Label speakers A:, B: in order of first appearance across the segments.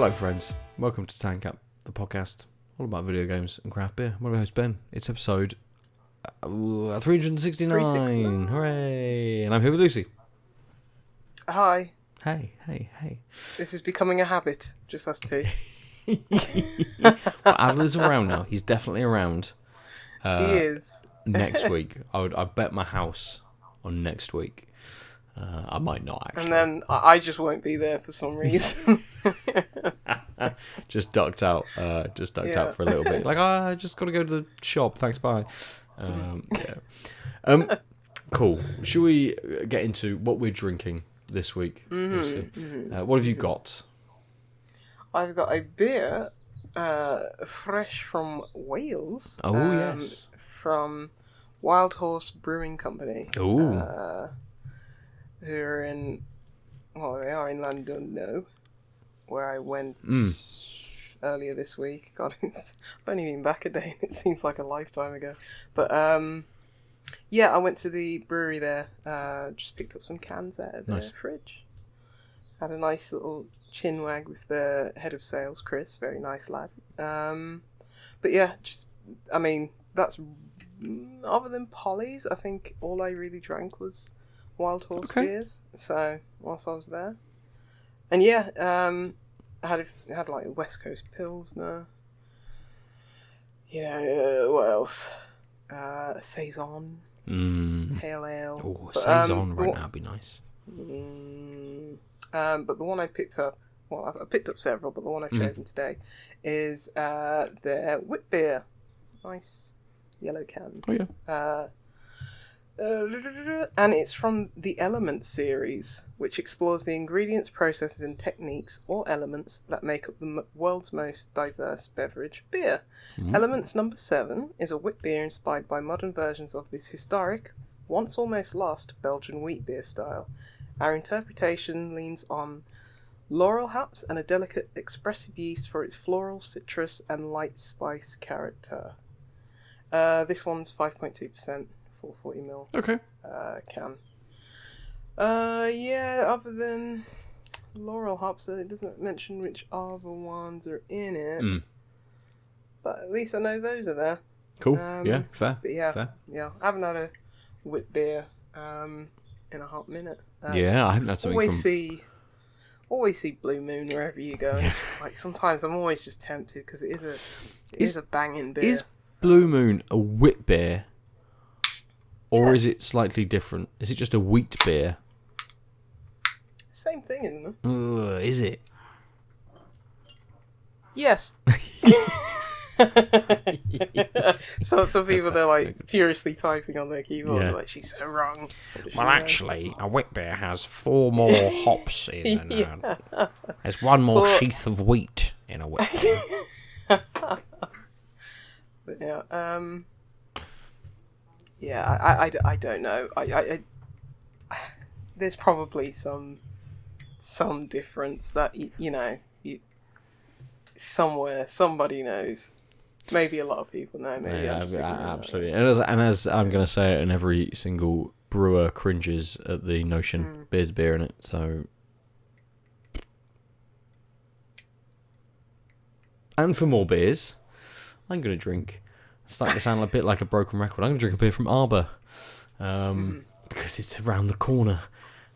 A: Hello, friends. Welcome to Tanked Up, the podcast all about video games and craft beer. I'm your host, Ben. It's episode uh, 369.
B: 369.
A: Hooray! And I'm here with Lucy.
B: Hi.
A: Hey, hey, hey.
B: This is becoming a habit. Just us two.
A: Well, Adler's around now. He's definitely around uh,
B: he is.
A: next week. I would. I bet my house on next week. Uh, I might not actually.
B: And then I just won't be there for some reason.
A: just ducked out. Uh, just ducked
B: Yeah.
A: out for a little bit. Like, oh, I just got to go to the shop. Thanks, bye. Um, yeah. Um, cool. Should we uh, get into what we're drinking this week?
B: Mm-hmm,
A: Lucy? Uh, what have you got?
B: I've got a beer, uh, fresh from Wales.
A: Oh
B: um,
A: yes.
B: From Wild Horse Brewing Company.
A: Oh.
B: Who are in, well, they are in Llandudno, where I went
A: Mm.
B: earlier this week. God, I've only been back a day, and it seems like a lifetime ago. But um, yeah, I went to the brewery there. Uh, just picked up some cans out of the
A: Nice.
B: fridge. Had a nice little chin wag with the head of sales, Chris. Very nice lad. Um, but yeah, just I mean, that's mm, other than Polly's. I think all I really drank was Wild Horse
A: Okay.
B: beers. So whilst I was there, and yeah, um, I had had like West Coast Pilsner. Yeah, uh, what else? Uh, saison,
A: Mm.
B: pale ale.
A: Oh,
B: But,
A: saison
B: um,
A: right now would be nice.
B: Mm, um, but the one I picked up, well, I've, I picked up several, but the one I've
A: Mm.
B: chosen today is uh, their wit beer. Nice yellow can.
A: Oh yeah.
B: Uh, uh, and it's from the Element series, which explores the ingredients, processes, and techniques or elements that make up the m- world's most diverse beverage, beer.
A: Mm.
B: Elements number seven is a wit beer inspired by modern versions of this historic, once almost lost Belgian wheat beer style. Our interpretation leans on Loral hops and a delicate, expressive yeast for its floral, citrus, and light spice character. Uh, this one's 5.2%, 440 ml
A: Okay.
B: uh, can. Uh, yeah, other than Loral hops, it doesn't mention which other ones are in it.
A: Mm.
B: But at least I know those are there.
A: Cool.
B: Um,
A: yeah. Fair.
B: But yeah,
A: Fair.
B: yeah, I haven't had a wit beer um, in a hot minute. Uh,
A: yeah, I haven't had something
B: always
A: from.
B: see, always see Blue Moon wherever you go. It's just like sometimes I'm always just tempted because it is a, it
A: Is-
B: is, a banging beer.
A: Is Blue Moon a wit beer, or is it slightly different? Is it just a wheat beer?
B: Same thing, isn't it?
A: Ugh, is it?
B: Yes. so some people they're like furiously typing on their keyboard,
A: Yeah.
B: like she's so wrong. She
C: Well,
B: know?"
C: actually, a wheat beer has four more hops in than uh, There's one more
B: Well-
C: sheath of wheat in a wheat beer.
B: But yeah, um, yeah, I, I, I don't know. I, I, I, there's probably some some difference that y- you know, you, somewhere somebody knows. Maybe a lot of people know. Maybe
A: Yeah,
B: I'm just
A: ab- absolutely. And as, and as I'm going to say it, and every single brewer cringes at the notion
B: Mm.
A: beer's beer in it. So, and for more beers, I'm going to drink. It's starting to sound a bit like a broken record. I'm going to drink a beer from Arbor, um, because it's around the corner,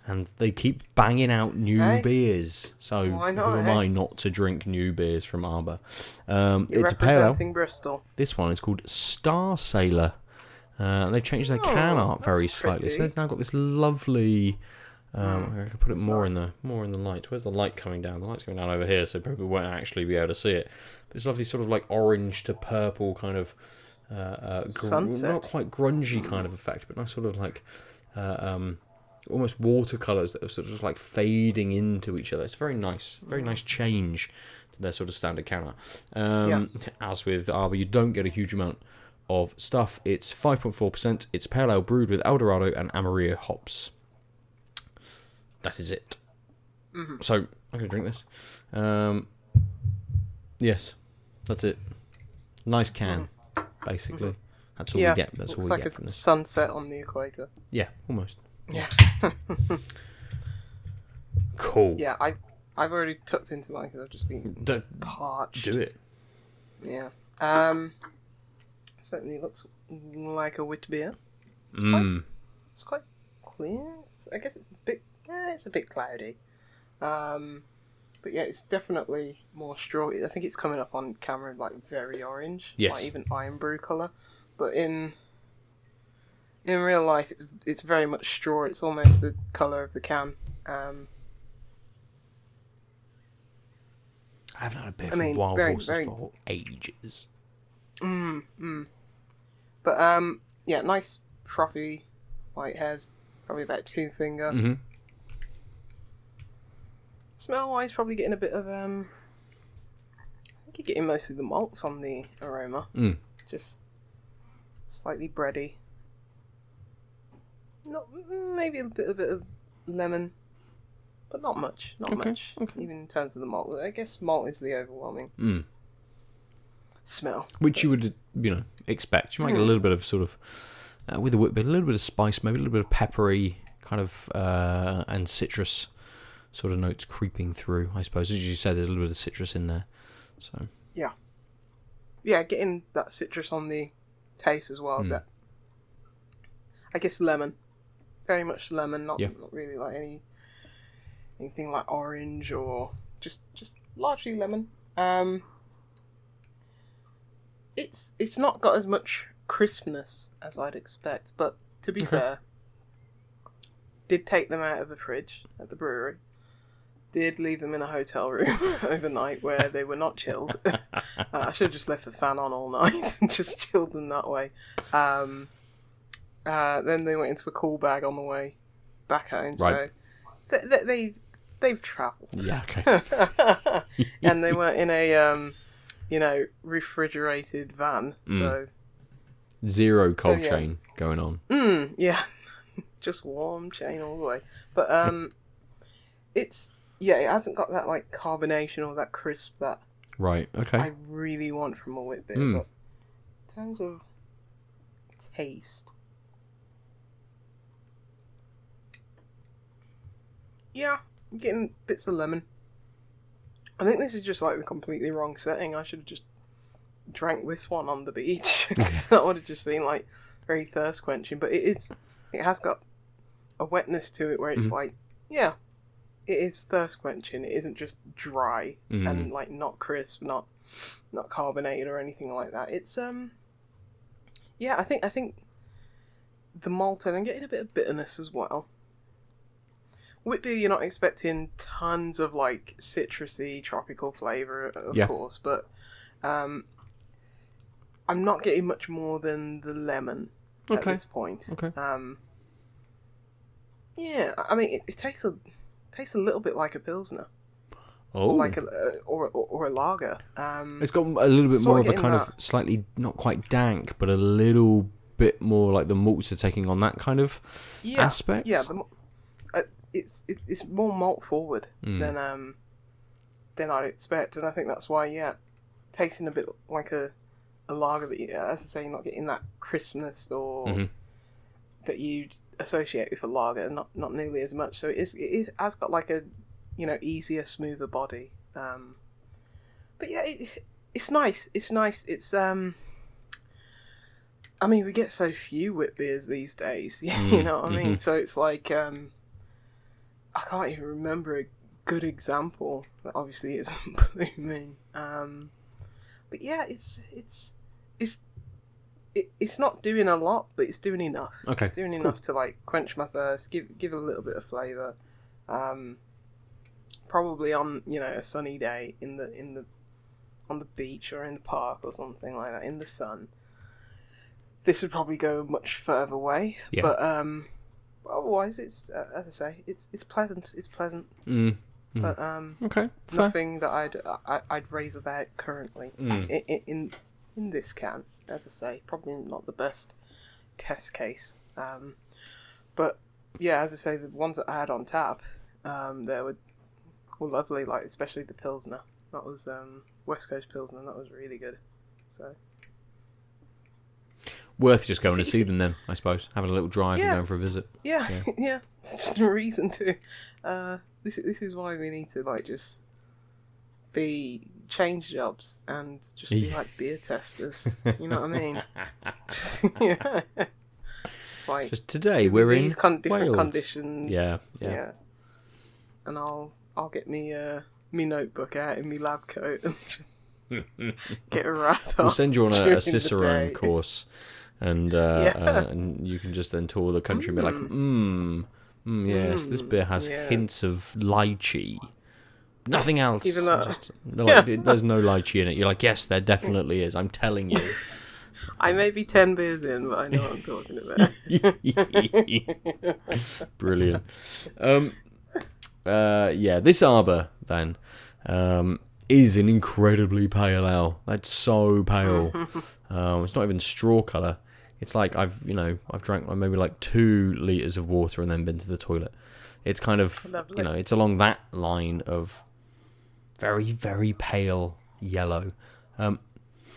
A: and they keep banging out new
B: Hey.
A: beers. So
B: Why
A: who am
B: eh?
A: I not to drink new beers from Arbor? Um, it's a pale
B: Bristol.
A: This one is called Star Sailor. Uh, they've changed their can
B: Oh,
A: art very
B: that's
A: slightly, so they've now got this lovely. Um,
B: Hmm.
A: I could put it more in the more in the light. Where's the light coming down? The light's coming down over here, so people won't actually be able to see it. But it's lovely, sort of like orange to purple kind of, uh, uh, gr-
B: Sunset.
A: not quite grungy kind of effect, but nice sort of like, uh, um, almost watercolors that are sort of just like fading into each other. It's very nice, very nice change to their sort of standard can art. Um, As with Arbor, you don't get a huge amount of stuff. It's 5.4%. It's pale ale brewed with Eldorado and Amarillo hops. That is it. So I'm gonna drink this. Um, yes, that's it. Nice can, basically. That's all
B: yeah,
A: we get. That's all we
B: like
A: get
B: a
A: from this.
B: sunset on the equator.
A: Yeah, almost.
B: Yeah.
A: Cool.
B: Yeah, I I've already tucked into mine because I've just been
A: Don't
B: parched.
A: do it.
B: Yeah. Um. Certainly looks like a wit beer.
A: Mm.
B: It's quite clear. It's, I guess it's a bit. Yeah, it's a bit cloudy. Um. But yeah, it's definitely more straw. I think it's coming up on camera like very orange.
A: Yes.
B: Like even Irn-Bru color. But in in real life, it's, it's very much straw. It's almost the color of the can. Um.
A: I haven't had a beer
B: I mean,
A: Wild
B: very-
A: Horses
B: very-
A: for ages.
B: Mm, mm. But um, yeah, nice frothy white head, probably about two finger.
A: hmm
B: Smell wise, probably getting a bit of um. I think you're getting mostly the malts on the aroma.
A: Mm.
B: Just slightly bready. Not mm, maybe a bit a bit of lemon, but not much. Not
A: Okay,
B: much.
A: okay.
B: Even in terms of the malt, I guess malt is the overwhelming
A: Mm.
B: smell.
A: Which you would, you know, expect. You might get a
B: Mm.
A: little bit of sort of, uh, with a whip bit, a little bit of spice, maybe a little bit of peppery kind of, uh, and citrus sort of notes creeping through. I suppose, as you said, there's a little bit of citrus in there. So,
B: yeah, yeah, getting that citrus on the taste as well.
A: Mm.
B: But I guess lemon, very much lemon. Not
A: Yeah.
B: not really like any anything like orange or just just largely lemon. Um, it's it's not got as much crispness as I'd expect, but to be
A: Okay.
B: fair, did take them out of the fridge at the brewery. Did leave them in a hotel room overnight where they were not chilled. Uh, I should have just left the fan on all night and just chilled them that way. Um, uh, then they went into a cool bag on the way back home.
A: Right.
B: So they, they, they they've travelled.
A: yeah, okay.
B: and they were in a um, you know refrigerated van.
A: Mm.
B: So
A: Zero cold
B: yeah.
A: chain going on.
B: mm, yeah, just warm chain all the way. But um, it's yeah, it hasn't got that like carbonation or that crisp that
A: Right, okay.
B: I really want from a beer.
A: Mm.
B: But in terms of taste, yeah, I'm getting bits of lemon. I think this is just like the completely wrong setting. I should have just drank this one on the beach because that would have just been like very thirst quenching. But it is, it has got a wetness to it where it's
A: Mhm.
B: like, yeah, it is thirst quenching. It isn't just dry
A: Mm.
B: and like not crisp, not not carbonated or anything like that. It's um, yeah, I think I think the malt and I'm getting a bit of bitterness as well. With beer, you're not expecting tons of like citrusy, tropical flavor, of
A: Yeah.
B: course, but um, I'm not getting much more than the lemon at this point.
A: Okay.
B: Um, yeah, I mean, it, it tastes a tastes a little bit like a pilsner,
A: Oh.
B: or like a uh, or, or or a lager. Um,
A: It's got a little bit more
B: of
A: a kind of slightly, not quite dank, but a little bit more like the malts are taking on that kind of
B: yeah,
A: aspect.
B: yeah. The, uh, it's it, it's more malt forward
A: Mm.
B: than um than I'd expect, and I think that's why yeah, tasting a bit like a a lager, but yeah, as I say, you're not getting that crispness or
A: Mhm.
B: that you'd associate with a lager, not not nearly as much. So it is it is, has got like a you know easier, smoother body. Um, but yeah, it, it's nice. It's nice. It's um. I mean, we get so few wit beers these days. you
A: Mm,
B: know what I mean?
A: mhm.
B: So it's like um. I can't even remember a good example. That obviously isn't Blue Moon. Um, but yeah, it's it's it's it, it's not doing a lot, but it's doing enough.
A: Okay,
B: It's doing
A: cool.
B: enough to like quench my thirst, give give it a little bit of flavour. Um, probably on you know a sunny day in the in the on the beach or in the park or something like that in the sun. This would probably go much further away,
A: Yeah.
B: but um, otherwise it's uh, as I say, it's it's pleasant. It's pleasant,
A: Mm. Mm.
B: but um,
A: Okay. Fair.
B: nothing that I'd I, I'd rave about currently
A: Mm.
B: in, in in this can, as I say, probably not the best test case. Um, but yeah, as I say, the ones that I had on tap, um, they were were lovely. Like especially the pilsner. That was um, West Coast pilsner. That was really good. So
A: Worth just going to see them then, I suppose. Having a little drive
B: Yeah.
A: and going for a visit.
B: Yeah, yeah, just a reason to. Uh, this this is why we need to like just be change jobs and just be
A: Yeah.
B: like beer testers. You know what I mean? just, yeah. just like
A: Just today we're in
B: these con- different
A: Wales.
B: conditions.
A: Yeah,
B: yeah,
A: yeah.
B: And I'll I'll get me uh me notebook out in me lab coat and get a rat
A: We'll send you on a, a Cicerone course, and uh,
B: Yeah.
A: uh, and you can just then tour the country and be like, mmm, mm, yes, this
B: Mm,
A: beer has
B: yeah.
A: hints of lychee. Nothing else.
B: Even though-
A: Just- like, There's no lychee in it. You're like, yes, there definitely is. I'm telling you.
B: I may be ten beers in, but I know what I'm talking about.
A: Brilliant. Um, uh, yeah, this arbor then um, is an incredibly pale ale. That's so pale. um, it's not even straw color. It's like I've you know I've drank maybe like two liters of water and then been to the toilet. It's kind of
B: Lovely.
A: you know it's along that line of very very pale yellow. Um,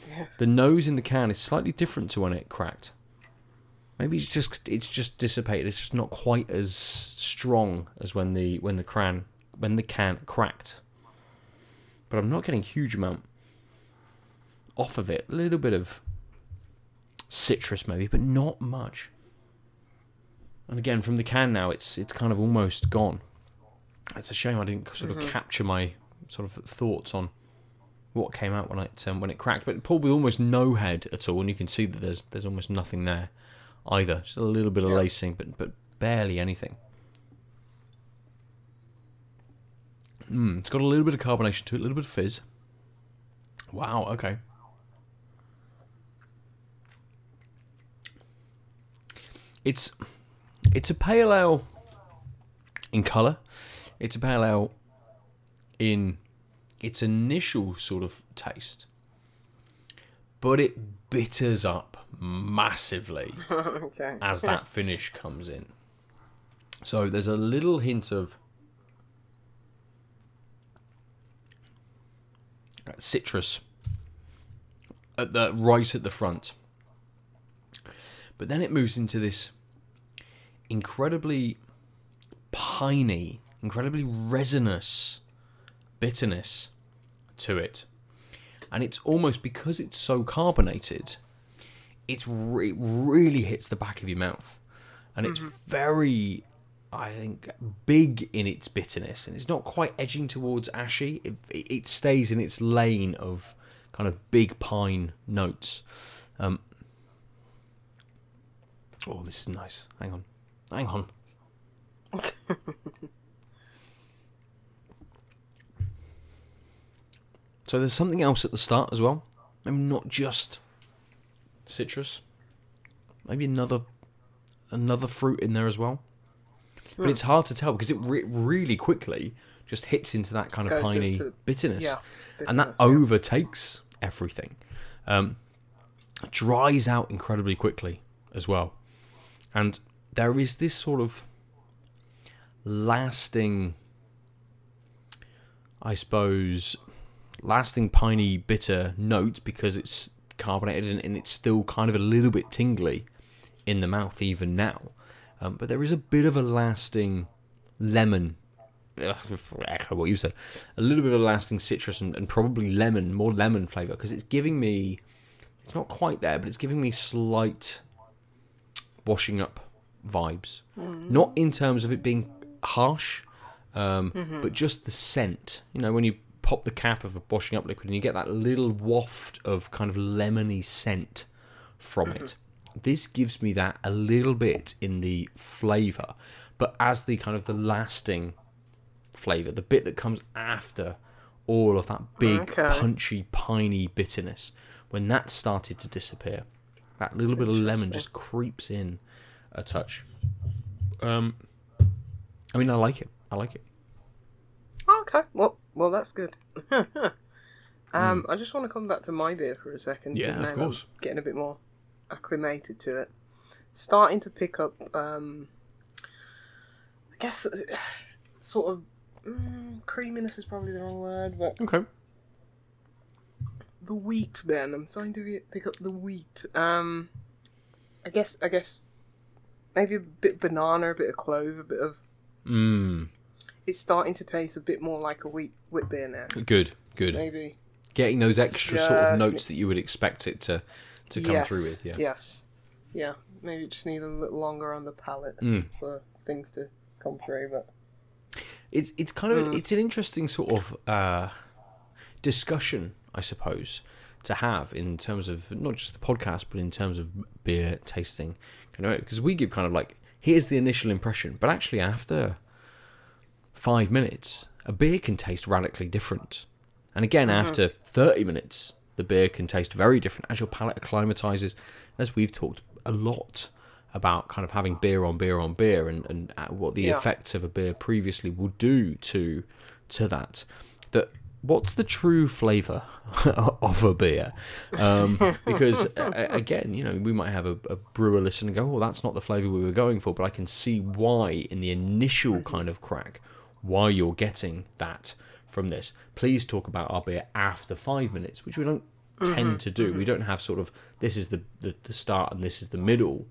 B: yes.
A: the nose in the can is slightly different to when it cracked. Maybe it's just it's just dissipated. It's just not quite as strong as when the when the can when the can cracked. But I'm not getting a huge amount off of it. A little bit of citrus maybe, but not much. And again, from the can now, it's it's kind of almost gone. It's a shame I didn't sort of capture my sort of thoughts on what came out when it um, when it cracked. But pulled with almost no head at all, and you can see that there's there's almost nothing there either. Just a little bit of
B: Yeah.
A: lacing, but but barely anything. Mm, it's got a little bit of carbonation to it, a little bit of fizz. Wow. Okay. It's it's a pale ale in colour. It's a pale ale in its initial sort of taste, but it bitters up massively
B: okay.
A: as that finish comes in. So there's a little hint of citrus at the right at the front, but then it moves into this incredibly piney, incredibly resinous bitterness to it, and it's almost because it's so carbonated it's re- really hits the back of your mouth, and it's very, I think, big in its bitterness, and it's not quite edging towards ashy. It, it it stays in its lane of kind of big pine notes. Um, oh, this is nice. Hang on, hang on. so there's something else at the start as well. Maybe not just citrus. Maybe another another fruit in there as well. But it's hard to tell because it re- really quickly just hits into that kind of piney
B: into-
A: bitterness,
B: yeah,
A: and that
B: yeah.
A: overtakes everything. Um, dries out incredibly quickly as well, and there is this sort of lasting, I suppose, lasting piney bitter note because it's carbonated and, and it's still kind of a little bit tingly in the mouth even now. Um, but there is a bit of a lasting lemon. Echo what you said. A little bit of a lasting citrus and, and probably lemon, more lemon flavour because it's giving me. It's not quite there, but it's giving me slight washing up vibes. Not in terms of it being harsh, um, but just the scent. You know, when you pop the cap of a washing up liquid and you get that little waft of kind of lemony scent from it. This gives me that a little bit in the flavour, but as the kind of the lasting flavour, the bit that comes after all of that big,
B: Okay.
A: punchy, piney bitterness, when that started to disappear, that little bit of lemon just creeps in a touch. Um, I mean, I like it. I like it.
B: Okay. Well, well, that's good. um, I just want to come back to my beer for a second.
A: Yeah, of
B: that I'm
A: course.
B: Getting a bit more acclimated to it. Starting to pick up. Um, I guess uh, sort of mm, creaminess is probably the wrong word, but
A: Okay.
B: the wheat. Then I'm starting to pick up the wheat. Um, I guess I guess maybe a bit of banana, a bit of clove, a bit of.
A: Mm.
B: It's starting to taste a bit more like a wheat wheat beer now.
A: Good, good.
B: Maybe.
A: Getting those extra sort of
B: Just-
A: notes that you would expect it to to come
B: yes.
A: through with. Yeah.
B: Yes. Yeah. Maybe it just need a little longer on the palate
A: Mm.
B: for things to come through, but
A: It's it's kind of
B: Mm.
A: it's an interesting sort of uh, discussion, I suppose, to have in terms of not just the podcast, but in terms of beer tasting. You know, because we give kind of like here's the initial impression, but actually after five minutes, a beer can taste radically different, and again
B: Mm-hmm.
A: after thirty minutes, the beer can taste very different as your palate acclimatizes. As we've talked a lot about kind of having beer on beer on beer and, and uh, what the
B: Yeah.
A: effects of a beer previously will do to to that that what's the true flavor of a beer um, because uh, again you know we might have a, a brewer listen and go oh that's not the flavor we were going for but i can see why in the initial kind of crack why you're getting that from this. Please talk about our beer after five minutes which we don't tend to do. We don't have sort of this is the, the, the start and this is the middle.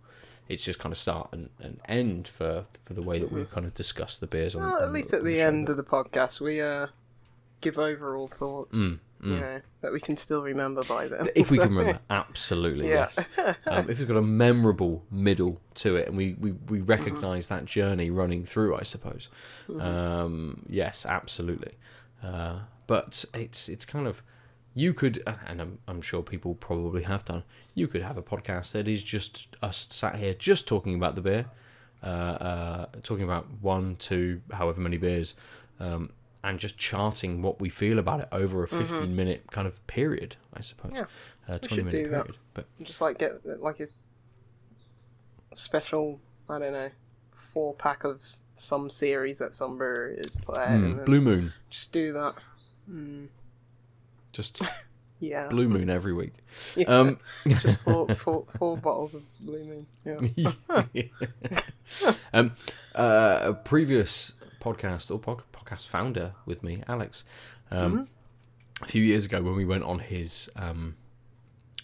A: It's just kind of start and, and end for for the way that we kind of discuss the beers on,
B: well, at
A: on
B: least
A: the,
B: at
A: on
B: the end of the podcast we uh give overall thoughts.
A: Mm,
B: You know, that we can still remember by then.
A: if we
B: So-
A: can remember absolutely
B: Yeah.
A: yes um, if it's got a memorable middle to it and we we, we
B: Mm-hmm.
A: recognize that journey running through i suppose um, yes absolutely uh, but it's it's kind of you could and I'm, I'm sure people probably have done you could have a podcast that is just us sat here just talking about the beer uh, uh, talking about one two however many beers um, and just charting what we feel about it over a 15 minute kind of period i suppose
B: Mm-hmm. Yeah,
A: uh, 20
B: should
A: minute
B: do that.
A: period but
B: just like get like a special I don't know four pack of some series that some breweries put out, and
A: mm, blue moon
B: just do that. Mm,
A: just
B: yeah,
A: blue moon every week
B: yeah.
A: um
B: just four, four, four bottles of Blue Moon. Yeah.
A: um, uh, a previous podcast or pod- podcast founder with me, Alex, um, a few years ago when we went on his um,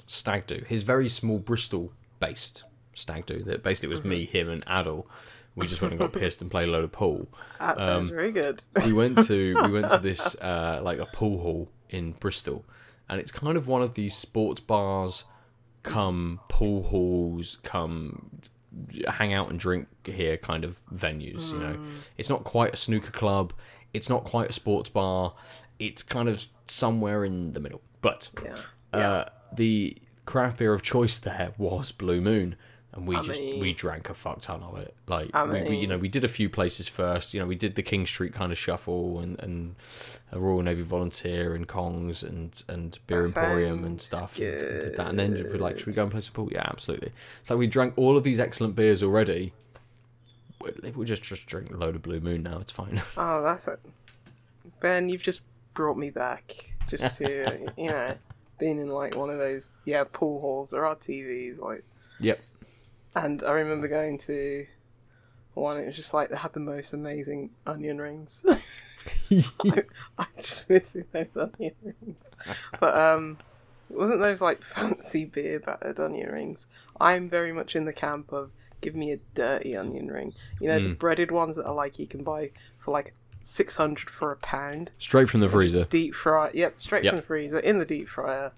A: stag do, his very small Bristol based stag do, that basically was me, him, and Adel. We just went and got pissed and played a load of pool.
B: That sounds
A: Um,
B: very good.
A: we went to we went to this uh, like a pool hall in Bristol, and it's kind of one of these sports bars, come pool halls, come hang out and drink here kind of venues. You know, it's not quite a snooker club, it's not quite a sports bar, it's kind of somewhere in the middle. But
B: yeah.
A: uh, the craft beer of choice there was Blue Moon, and we
B: I
A: just
B: mean-
A: we drank a fuck ton of it. Like
B: I
A: we, we, you know, we did a few places first. You know, we did the King Street kind of shuffle and and a Royal Navy Volunteer and Kongs and and Beer Emporium and stuff. And, and did that, and then we were like, should we go and play some pool? Yeah, absolutely. It's like we drank all of these excellent beers already. We- We'll just just drink a load of Blue Moon now. It's fine.
B: Oh, that's it. Ben, you've just brought me back just to you know being in like one of those yeah pool halls. There are TVs like,
A: yep.
B: And I remember going to one. It was just like they had the most amazing onion rings. I, I'm just missing those onion rings. But um, it wasn't those like fancy beer battered onion rings. I'm very much in the camp of give me a dirty onion ring. You know the breaded ones that are like you can buy for like six hundred for a pound.
A: Straight from the freezer.
B: Deep fry. Yep, straight
A: Yep.
B: from the freezer in the deep fryer.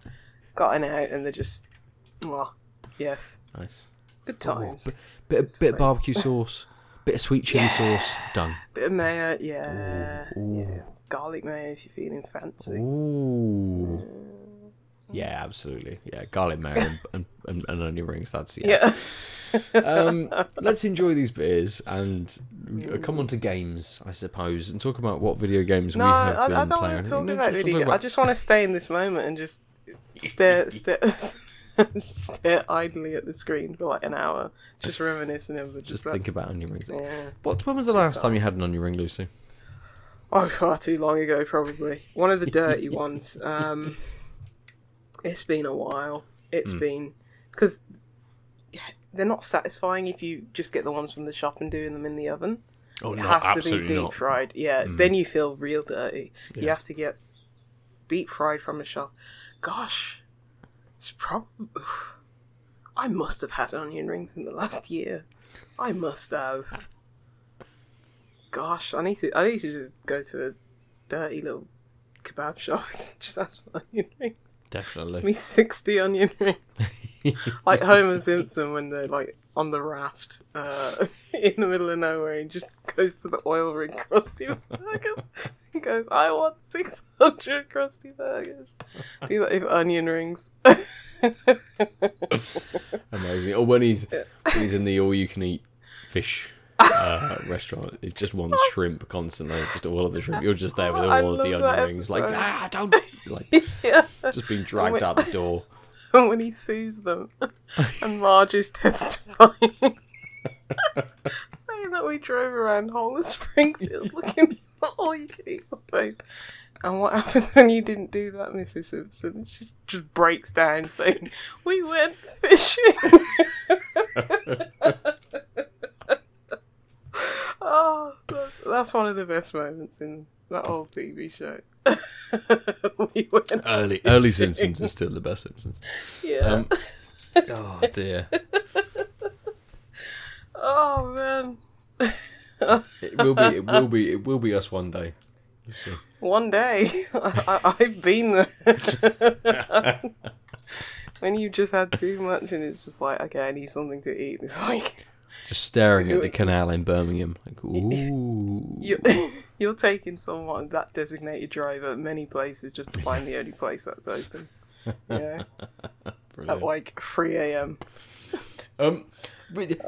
B: Got it out and they're just, well, yes,
A: Nice.
B: Good times.
A: Bit of, bit of barbecue sauce, bit of sweet chili sauce. Done.
B: Bit of mayo, yeah,
A: Ooh.
B: yeah. Garlic mayo if you're feeling fancy.
A: Ooh. Yeah, absolutely. Yeah, garlic mayo and, and, and, and onion rings. That's yeah.
B: Yeah.
A: Um, let's enjoy these beers and come on to games, I suppose, and talk about what video games
B: No,
A: we have
B: I,
A: been
B: I don't
A: playing.
B: want to talk about video.
A: talk
B: I just want to stay in this moment and just stare, stare, stare idly at the screen for like an hour, just reminiscing of
A: just
B: just.
A: think about onion rings.
B: yeah.
A: What? When was the last time you had an onion ring, Lucy?
B: Oh, far too long ago, probably. One of the dirty ones. Um, it's been a while. It's
A: Hmm.
B: been because they're not satisfying if you just get the ones from the shop and doing them in the oven.
A: Oh
B: it
A: no,
B: has to be deep
A: not.
B: Fried. Yeah, then you feel real dirty. You have to get deep fried from a shop. Gosh, it's probably. I must have had onion rings in the last year. I must have. Gosh, I need to. I need to just go to a dirty little kebab shop and just ask for onion rings.
A: Definitely.
B: Me sixty onion rings. like Homer Simpson when they're like on the raft uh, in the middle of nowhere and just goes to the oil rig Krusty Burgers. He goes, I want 600 Krusty Burgers. Do that with onion rings.
A: Amazing. Or when he's when he's in the all you can eat fish uh, restaurant, it's just one shrimp constantly, just all of the shrimp. You're just there with all
B: I
A: of the onion rings, like ah, don't like
B: yeah.
A: just being dragged
B: wait.
A: out the door.
B: when he sues them and Marge is testifying. Saying that we drove around whole of Springfield looking for all you can eat buffets. And what happens when you didn't do that, Mrs. Simpson? She just, just breaks down saying, We went fishing. Oh, that's, that's one of the best moments in that old TV show. we went
A: Early early. Simpsons is still the best Simpsons.
B: Yeah.
A: Um, oh dear,
B: oh man.
A: it will be it will be it will be us one day.
B: One day, I, I've been there. when you just had too much, and it's just like, okay, I need something to eat. It's like
A: Just staring at the canal in Birmingham, like ooh.
B: you're, you're taking someone that designated driver many places just to find the only place that's open. Yeah, at like three a.m.
A: Um, but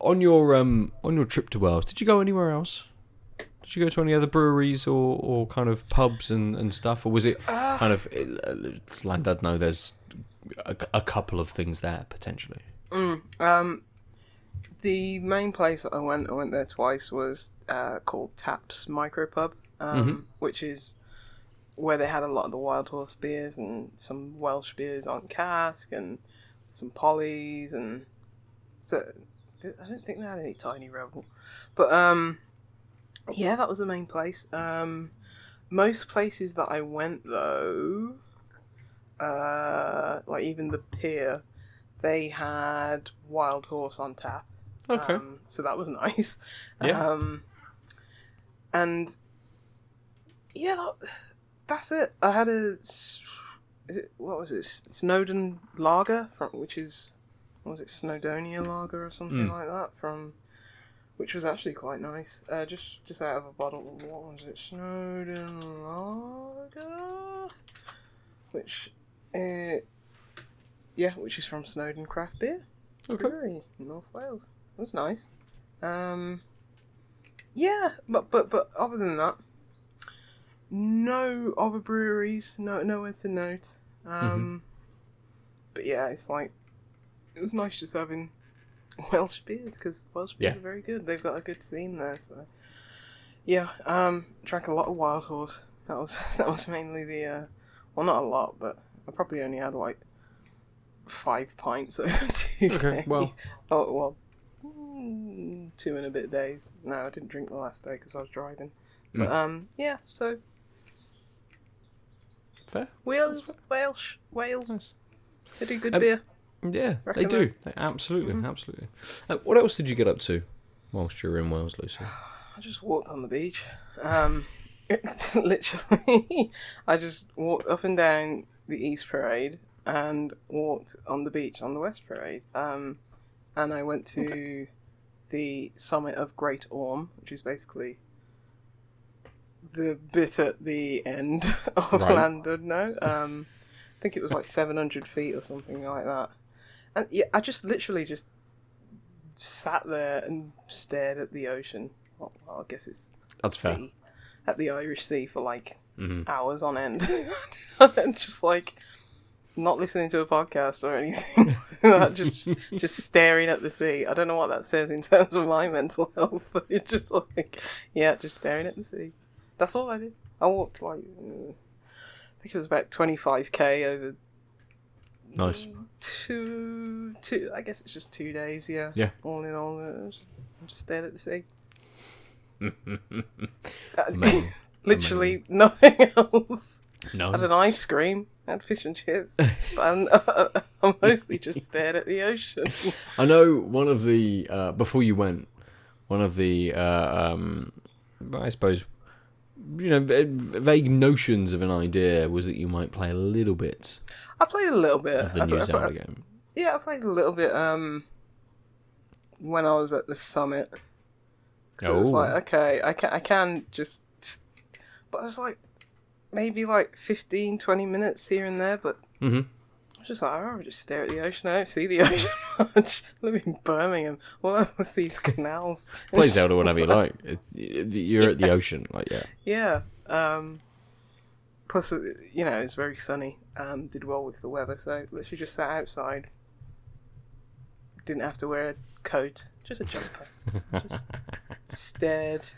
A: on your um on your trip to Wales, did you go anywhere else? Did you go to any other breweries or, or kind of pubs and, and stuff, or was it kind of uh, Landad? know there's a, a couple of things there potentially.
B: Um, the main place that I went, I went there twice, was uh, called Taps Micropub, um, which is where they had a lot of the Wild Horse beers and some Welsh beers on cask and some Pollies and so I don't think they had any Tiny Rebel, but um, yeah, that was the main place. Um, most places that I went though, uh, like even the pier, they had Wild Horse on tap.
A: Okay.
B: Um, so that was nice.
A: Yeah.
B: Um, and yeah, that, that's it. I had a it, what was it? S- Snowdon Lager from which is what was it Snowdonia Lager or something
A: Mm.
B: like that from which was actually quite nice. Uh, just just out of a bottle. What was it? Snowdon Lager, which uh, yeah, which is from Snowdon Craft Beer
A: Okay.
B: brewery North Wales. It was nice. Um, yeah, but but but other than that, no other breweries. No nowhere to note. Um, but yeah, it's like it was nice just having Welsh beers because Welsh beers
A: Yeah.
B: are very good. They've got a good scene there. So yeah, um, drank a lot of Wild Horse. That was that was mainly the uh, well, not a lot, but I probably only had like five pints over two
A: Okay,
B: days.
A: well.
B: oh well, two and a bit days. No, I didn't drink the last day because I was driving. But
A: Mm.
B: um, yeah. So
A: Fair.
B: Wales, Wales, Wales.
A: Nice.
B: They do good
A: Um,
B: beer.
A: Yeah, they do. They, absolutely, absolutely. Uh, what else did you get up to whilst you were in Wales, Lucy?
B: I just walked on the beach. Um, literally, I just walked up and down the East Parade and walked on the beach on the West Parade. Um, and I went to the summit of Great Orme, which is basically the bit at the end of
A: Right.
B: Llandudno, um, I think it was like seven hundred feet or something like that. And yeah, I just literally just sat there and stared at the ocean. Well, I guess it's
A: That's fair.
B: at the Irish Sea for like
A: hmm
B: hours on end, and just like not listening to a podcast or anything. just, just just staring at the sea. I don't know what that says in terms of my mental health, but it's just like yeah, just staring at the sea. That's all I did. I walked like uh, I think it was about twenty five k over
A: Nice.
B: two two. I guess it's just two days. Yeah.
A: Yeah.
B: All in all, uh, just- just stared at the sea.
A: Amazing.
B: Literally nothing else.
A: No.
B: had an ice cream, had fish and chips. and I mostly just stared at the ocean.
A: I know one of the uh, before you went, one of the uh, um, I suppose you know vague notions of an idea was that you might play a little bit
B: I played a little bit.
A: of the
B: I,
A: new
B: I- I-
A: Zelda game.
B: Yeah, I played a little bit um when I was at the summit. 'Cause It was
A: Oh.
B: like, okay, I can I can just but I was like maybe like 15, 20 minutes here and there, but
A: hmm
B: I was just like, I'd rather just stare at the ocean. I don't see the ocean much. I live in Birmingham. All I see is canals.
A: Play Zelda whenever you like. You're at the ocean, like yeah.
B: Yeah. Um, plus, uh, you know, it's very sunny. Um, did well with the weather, so literally just sat outside. Didn't have to wear a coat, just a jumper. just stared.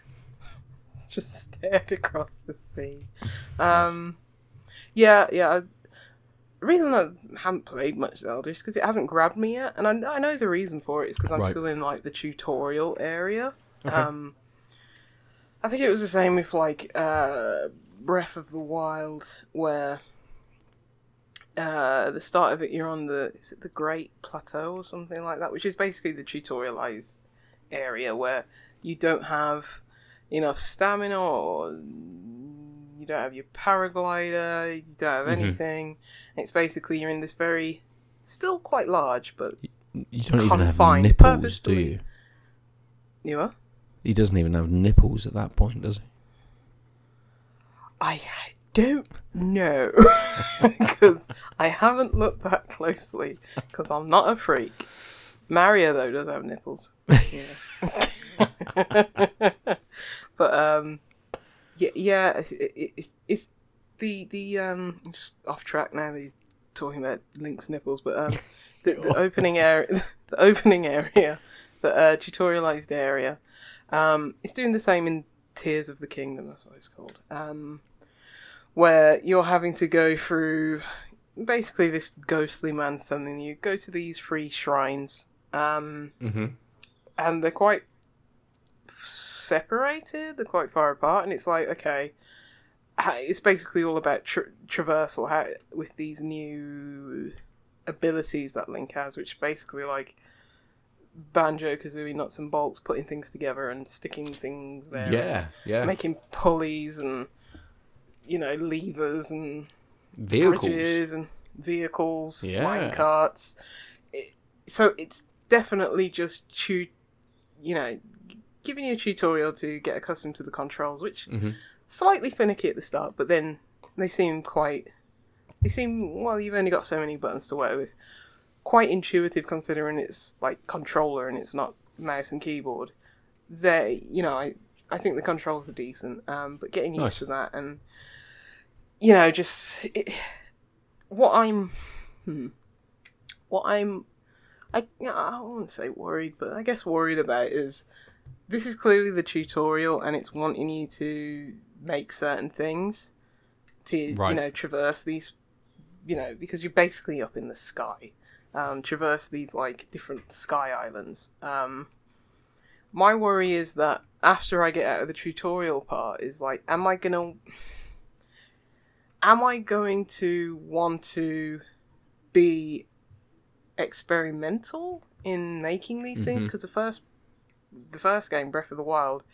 B: Just stared across the sea. Um, yeah, yeah. The reason I haven't played much Zelda is because it hasn't grabbed me yet, and I, I know the reason for it is because I'm
A: Right.
B: still in like the tutorial area.
A: Okay.
B: Um, I think it was the same with like uh, Breath of the Wild, where uh, at the start of it you're on the is it the Great Plateau or something like that, which is basically the tutorialized area where you don't have enough stamina or you don't have your paraglider, you don't have
A: Mhm.
B: anything. It's basically you're in this very still quite large, but
A: You don't even have
B: Confined
A: nipples, do you?
B: you are.
A: He doesn't even have nipples at that point, does he?
B: I don't know because I haven't looked that closely because I'm not a freak. Mario though does have nipples. Yeah. but um, yeah, yeah, it, it, it, it's the the um. I'm just off track now. That he's talking about Link's nipples, but um, the, the opening area, the opening area, the uh, tutorialized area, um, it's doing the same in Tears of the Kingdom. That's what it's called. Um, where you're having to go through basically this ghostly man telling you go to these free shrines um,
A: Mm-hmm.
B: and they're quite separated they're quite far apart and it's like okay it's basically all about tra- traversal how with these new abilities that link has which basically like banjo kazooie nuts and bolts putting things together and sticking things there
A: Yeah, yeah.
B: making pulleys and you know levers and
A: Vehicles.
B: bridges and vehicles,
A: Yeah.
B: mine carts. It, so it's definitely just tu- you know, giving you a tutorial to get accustomed to the controls, which
A: Mhm.
B: slightly finicky at the start, but then they seem quite. They seem well. You've only got so many buttons to work with. Quite intuitive considering it's like controller and it's not mouse and keyboard. They, you know, I I think the controls are decent, um, but getting used
A: Nice.
B: to that and you know, just it, what I'm, hmm, what I'm, I I won't say worried, but I guess worried about is this is clearly the tutorial and it's wanting you to make certain things to
A: Right.
B: you know traverse these, you know, because you're basically up in the sky, um, traverse these like different sky islands. Um, my worry is that after I get out of the tutorial part, is like, am I gonna am I going to want to be experimental in making these things?
A: Mhm.
B: Because the first, the first game, Breath of the Wild,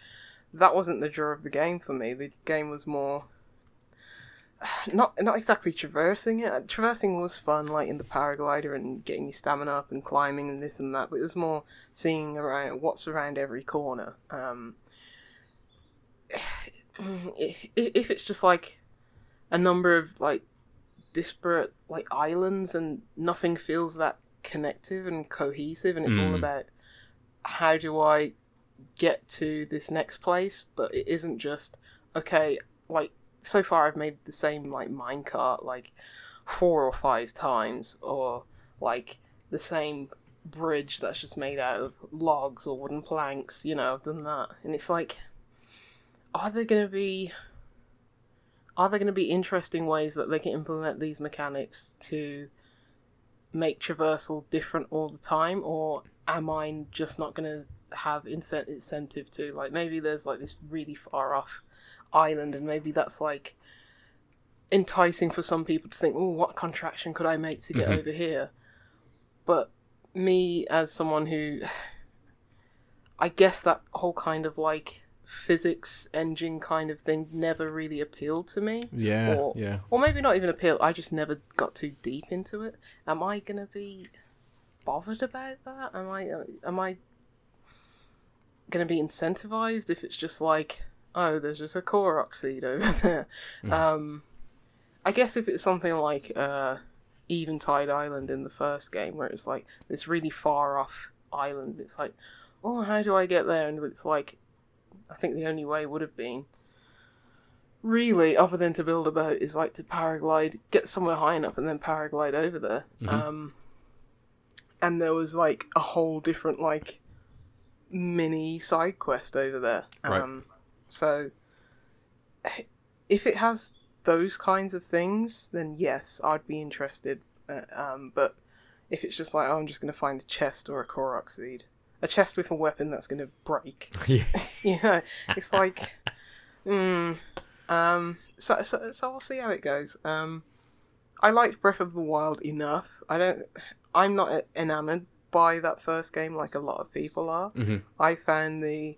B: that wasn't the draw of the game for me. The game was more not not exactly traversing it. Traversing was fun, like in the paraglider and getting your stamina up and climbing and this and that. But it was more seeing around what's around every corner. Um, if if it's just like a number of like disparate like islands and nothing feels that connective and cohesive and it's all
A: Mm.
B: about how do I get to this next place? But it isn't just okay like so far I've made the same like minecart like four or five times or like the same bridge that's just made out of logs or wooden planks you know I've done that. And it's like are there going to be are there going to be interesting ways that they can implement these mechanics to make traversal different all the time? Or am i just not going to have incent- incentive to like maybe there's like this really far off island and maybe that's like enticing for some people to think, oh, what contraction could I make to get
A: Mhm.
B: over here? But me, as someone who. I guess that whole kind of like physics engine kind of thing never really appealed to me.
A: Yeah,
B: Or-
A: yeah.
B: Or maybe not even appeal. I just never got too deep into it. Am I gonna be bothered about that? Am I? Am I gonna be incentivized if it's just like, oh, there's just a Korok seed over there? Um, I guess if it's something like uh, Eventide Island in the first game, where it's like this really far off island, it's like, oh, how do I get there? And it's like, I think the only way would have been really, other than to build a boat, is like to paraglide, get somewhere high enough, and then paraglide over there.
A: Mhm.
B: Um, and there was like a whole different like mini side quest over there.
A: Right.
B: Um, so if it has those kinds of things, then yes, I'd be interested. Uh, um, but if it's just like, oh, I'm just going to find a chest or a Korok seed, a chest with a weapon that's going to break,
A: yeah.
B: you know, it's like, mm, um, so, so so we'll see how it goes. Um, I liked Breath of the Wild enough. I don't. I'm not enamored by that first game like a lot of people are.
A: Mhm.
B: I found the,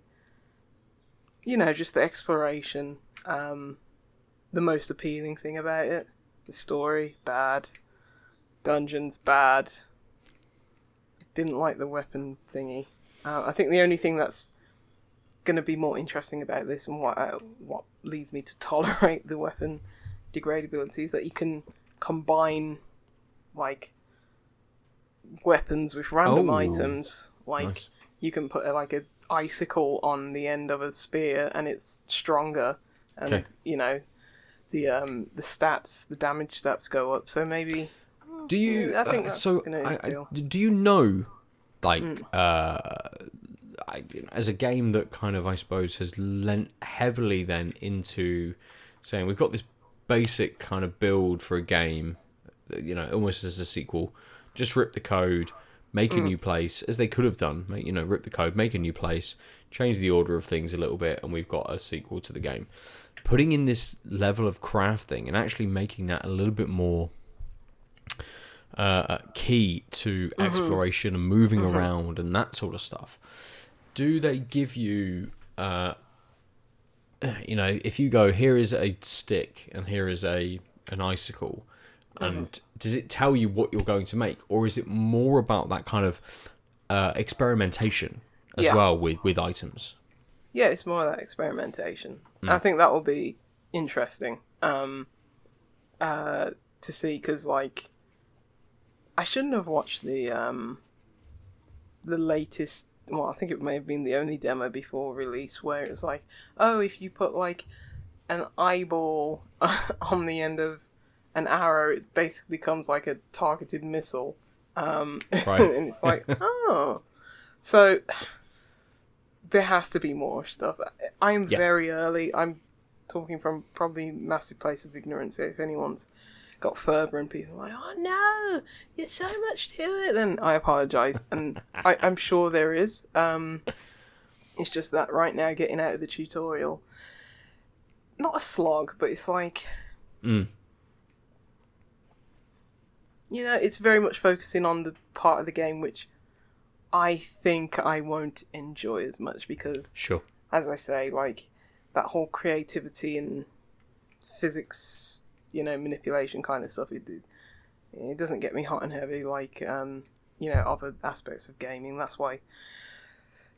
B: you know, just the exploration, um, the most appealing thing about it. The story bad, dungeons bad. Didn't like the weapon thingy. Uh, I think the only thing that's going to be more interesting about this and what uh, what leads me to tolerate the weapon degradability is that you can combine like weapons with random
A: Oh.
B: items. Like
A: Nice.
B: you can put a, like a icicle on the end of a spear and it's stronger, and
A: Okay.
B: you know the um the stats, the damage stats go up. So maybe
A: Do you?
B: I think
A: uh,
B: that's
A: so. I, I, do you know, like,
B: Mm.
A: uh, I, you know, as a game that kind of, I suppose, has lent heavily then into saying we've got this basic kind of build for a game, you know, almost as a sequel. Just rip the code, make
B: Mm.
A: a new place, as they could have done. Make, you know, rip the code, make a new place, change the order of things a little bit, and we've got a sequel to the game. Putting in this level of crafting and actually making that a little bit more uh, key to exploration and moving around and that sort of stuff. Do they give you, uh, you know, if you go here is a stick and here is a an icicle, and does it tell you what you're going to make, or is it more about that kind of uh, experimentation as
B: Yeah.
A: well with with items?
B: Yeah, it's more of that experimentation.
A: Mm.
B: I think that will be interesting um, uh, to see because, like, I shouldn't have watched the um, the latest. Well, I think it may have been the only demo before release where it was like, oh, if you put like an eyeball on the end of an arrow, it basically becomes like a targeted missile. Um,
A: Right.
B: and it's like, oh, so there has to be more stuff. I'm
A: Yeah.
B: very early. I'm talking from probably massive place of ignorance. If anyone's got further and people are like, oh no, there's so much to it, then I apologise, and I, I'm sure there is. Um, it's just that right now, getting out of the tutorial, not a slog, but it's like
A: Mm.
B: You know, it's very much focusing on the part of the game which I think I won't enjoy as much because,
A: Sure.
B: as I say, like that whole creativity and physics, you know, manipulation kind of stuff. It it- doesn't get me hot and heavy like um, you know other aspects of gaming. That's why.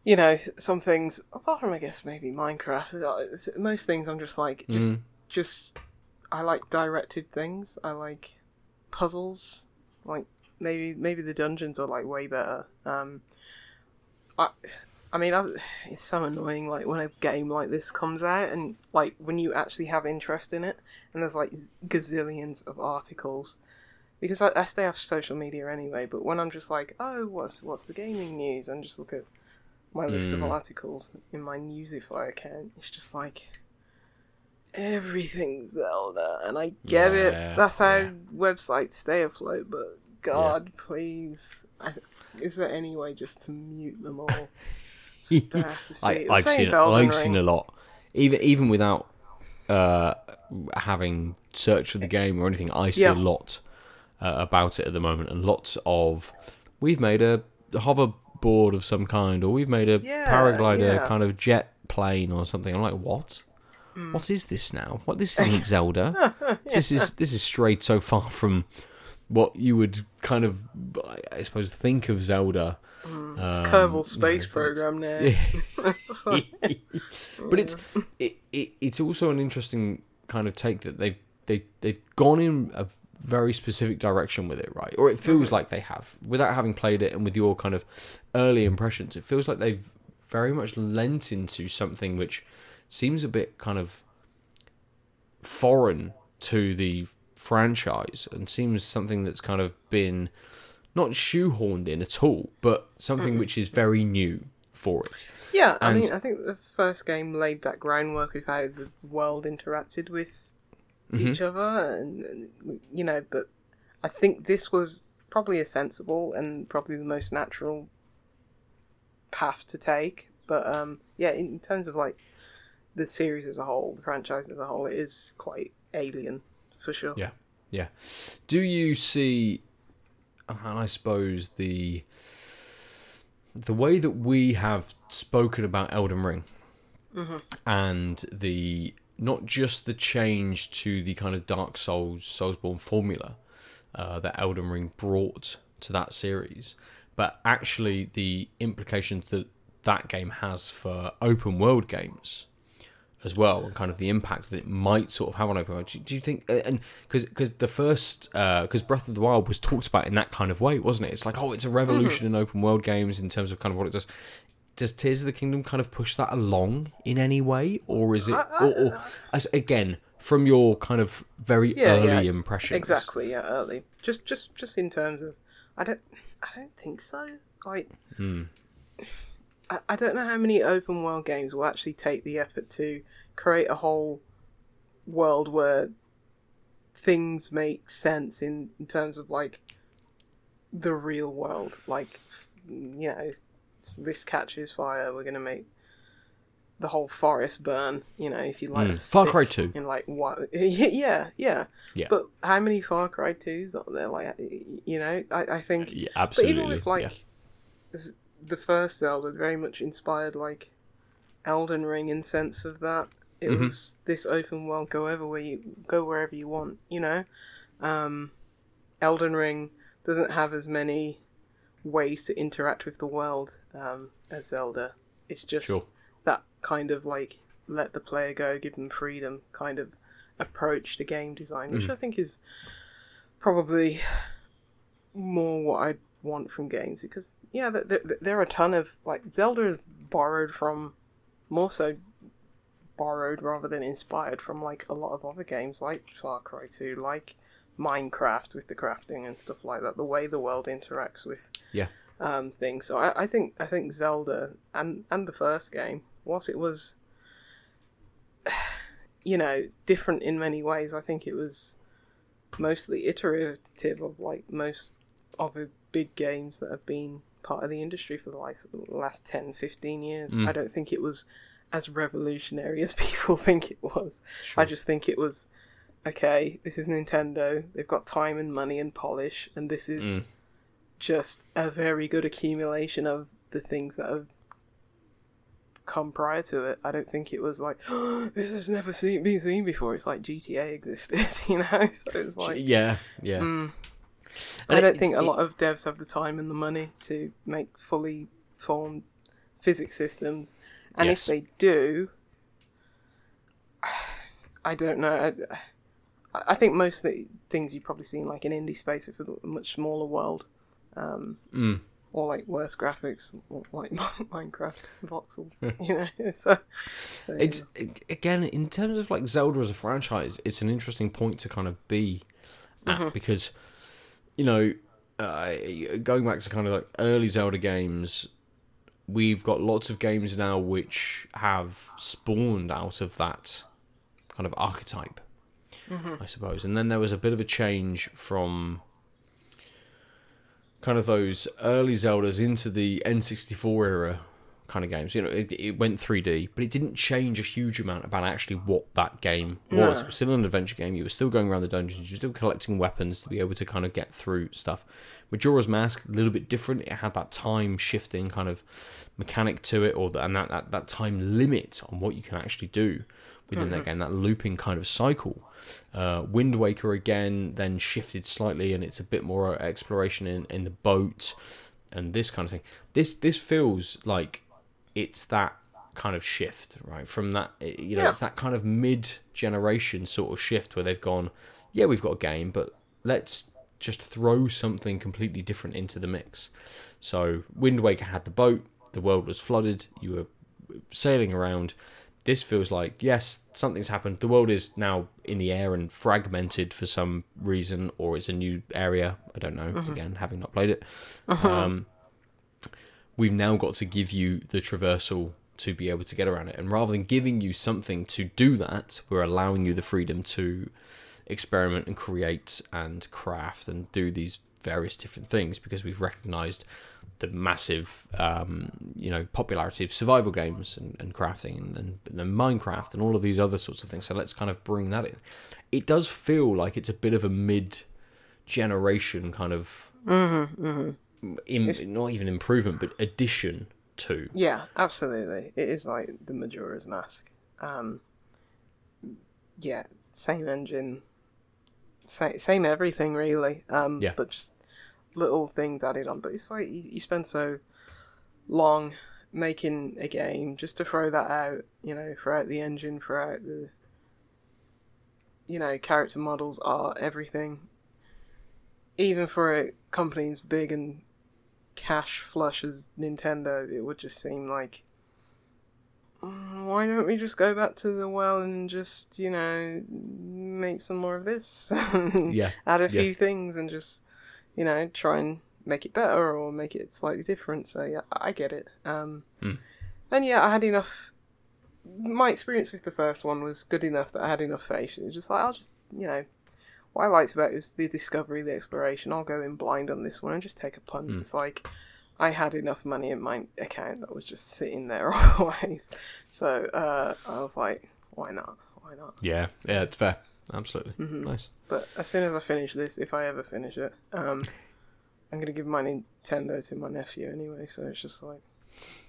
B: You know, some things, apart from I guess maybe Minecraft, uh, most things I'm just like, just,
A: Mm.
B: just, I like directed things. I like puzzles. Like maybe maybe the dungeons are like way better. Um, I, I mean, I, it's so annoying. Like when a game like this comes out, and like when you actually have interest in it, and there's like gazillions of articles. Because I, I stay off social media anyway, but when I'm just like, oh, what's what's the gaming news, and just look at my list of
A: Mm.
B: articles in my Newsify account, it's just like everything's Zelda, and I get
A: Yeah,
B: it. That's how
A: yeah.
B: websites stay afloat. But God, please, I, is there any way just to mute them all? So I don't have to see
A: I,
B: it.
A: I've seen I've seen a lot, even even without uh, having searched for the game or anything, I see
B: Yeah.
A: a lot uh, about it at the moment, and lots of we've made a hoverboard of some kind, or we've made a
B: Yeah,
A: paraglider
B: yeah.
A: kind of jet plane or something. I'm like, what?
B: Hmm.
A: What is this now? What this isn't Zelda. This is this is strayed so far from what you would kind of, I suppose, think of Zelda. Um,
B: It's Kerbal Space Program now. Yeah.
A: but it's it, it, it's also an interesting kind of take that they've they they've gone in a very specific direction with it, right? Or it feels like they have, without having played it and with your kind of early impressions. It feels like they've very much lent into something which seems a bit kind of foreign to the franchise and seems something that's kind of been not shoehorned in at all, but something which is very new for it.
B: Yeah, I mean, I think the first game laid that groundwork with how the world interacted with
A: Mm-hmm.
B: each other, and, and you know, but I think this was probably a sensible and probably the most natural path to take. But um, yeah, in terms of like the series as a whole, the franchise as a whole, it is quite alien for sure.
A: Yeah. Yeah. Do you see and I suppose the the way that we have spoken about Elden Ring and the not just the change to the kind of Dark Souls Soulsborne formula uh, that Elden Ring brought to that series, but actually the implications that that game has for open world games as well, and kind of the impact that it might sort of have on open world. Do, do you think? uh, And because because the first because Breath of the Wild was talked about in that kind of way, wasn't it? It's like oh, it's a revolution in open world games in terms of kind of what it does. Does Tears of the Kingdom kind of push that along in any way, or is it? or, or as, again, from your kind of very
B: Yeah,
A: early
B: yeah,
A: impressions,
B: Exactly, yeah, early. Just, just, just in terms of, I don't, I don't think so. Like, I, I don't know how many open world games will actually take the effort to create a whole world where things make sense in, in terms of like the real world. Like, you know, this catches fire, we're gonna make the whole forest burn. You know, if you like
A: Mm. Far Cry 2.
B: in like what? Yeah, yeah.
A: Yeah.
B: But how many Far Cry twos are there? Like, you know, I, I think.
A: yeah, absolutely.
B: But even with like
A: yeah.
B: The first Zelda, very much inspired like Elden Ring in sense of that it
A: Mhm.
B: was this open world, go ever where you go wherever you want. You know, um, Elden Ring doesn't have as many ways to interact with the world um, as Zelda. It's just
A: Sure.
B: that kind of like let the player go, give them freedom kind of approach to game design, which I think is probably more what I want from games because yeah, there, there, there are a ton of like Zelda is borrowed from more so borrowed rather than inspired from like a lot of other games like Far Cry 2, like Minecraft with the crafting and stuff like that. The way the world interacts with
A: Yeah.
B: um, things. So I, I think I think Zelda and and the first game, whilst it was you know different in many ways, I think it was mostly iterative of like most of the big games that have been part of the industry for the like, last 10 15 years
A: Mm.
B: i don't think it was as revolutionary as people think it was
A: Sure.
B: i just think it was okay this is nintendo they've got time and money and polish and this is
A: Mm.
B: just a very good accumulation of the things that have come prior to it i don't think it was like this has never seen, been seen before it's like gta existed you know so it's like
A: yeah, yeah.
B: Mm.
A: And
B: I don't
A: it-
B: think a lot of devs have the time and the money to make fully formed physics systems, and
A: Yes.
B: if they do, I don't know. I, I think most of the things you've probably seen, like in indie space, with a much smaller world, um,
A: Mm.
B: or like worse graphics, like Minecraft voxels. you know, so, so
A: It's it- again in terms of like Zelda as a franchise, it's an interesting point to kind of be at because you know uh, going back to kind of like early Zelda games, we've got lots of games now which have spawned out of that kind of archetype, I suppose. And then there was a bit of a change from kind of those early Zeldas into the N64 era kind of games. You know, it, it went 3D, but it didn't change a huge amount about actually what that game was.
B: No.
A: It was still an adventure game. You were still going around the dungeons. You were still collecting weapons to be able to kind of get through stuff. Majora's Mask, a little bit different. It had that time shifting kind of mechanic to it, or the, and that, that, that time limit on what you can actually do within that game, that looping kind of cycle. Uh, Wind Waker again then shifted slightly, and it's a bit more exploration in, in the boat and this kind of thing. This this feels like it's that kind of shift, right? From that, eh, you know,
B: Yeah.
A: it's that kind of mid generation sort of shift where they've gone, yeah, we've got a game, but let's just throw something completely different into the mix. So Wind Waker had the boat, the world was flooded, you were sailing around. This feels like yes, something's happened. The world is now in the air and fragmented for some reason, or it's a new area. I don't know. Mm-hmm. Again, having not played it, uh-huh. um, we've now got to give you the traversal to be able to get around it. And rather than giving you something to do that, we're allowing you the freedom to experiment and create and craft and do these various different things because we've recognized the massive um, you know popularity of survival games and, and crafting and, and, minecraft and all of these other sorts of things. So let's kind of bring that in. It does feel like it's a bit of a mid generation kind of Not even improvement but addition to
B: Yeah, absolutely. It is like the Majora's Mask. Um, yeah, same engine, same, same everything really. Um,
A: Yeah.
B: But just little things added on. But it's like you, you spend so long making a game just to throw that out. You know, throw out the engine, throw out the. You know, character models are everything. Even for a company as big and cash flush as Nintendo, it would just seem like "Mm, why don't we just go back to the well and just you know make some more of this
A: yeah
B: add a
A: Yeah.
B: few things and just you know try and make it better or make it slightly different so yeah i get it um
A: Hmm.
B: and yeah i had enough my experience with the first one was good enough that i had enough faith it was just like i'll just you know what i liked about it was the discovery the exploration i'll go in blind on this one and just take a punt
A: Hmm.
B: it's like I had enough money in my account that was just sitting there always. So uh, I was like, why not? Why not?
A: yeah yeah it's fair absolutely
B: Mm-hmm.
A: nice
B: But as soon as I finish this, if I ever finish it, um, I'm gonna give my Nintendo to my nephew anyway. So it's just like,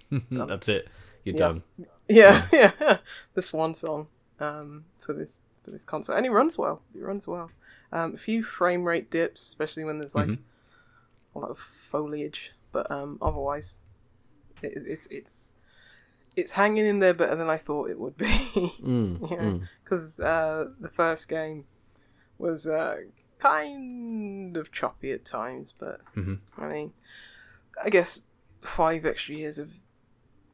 A: that's it you're
B: Yeah.
A: done
B: yeah, yeah, the swan song um, for this for this console, and it runs well. It runs well. Um, a few frame rate dips, especially when there's like
A: Mhm.
B: a lot of foliage, but um, otherwise, it, it's it's it's hanging in there better than I thought it would be.
A: mm,
B: Yeah.
A: mm.
B: because uh, the first game was uh, kind of choppy at times, but
A: Mhm.
B: I mean, I guess five extra years of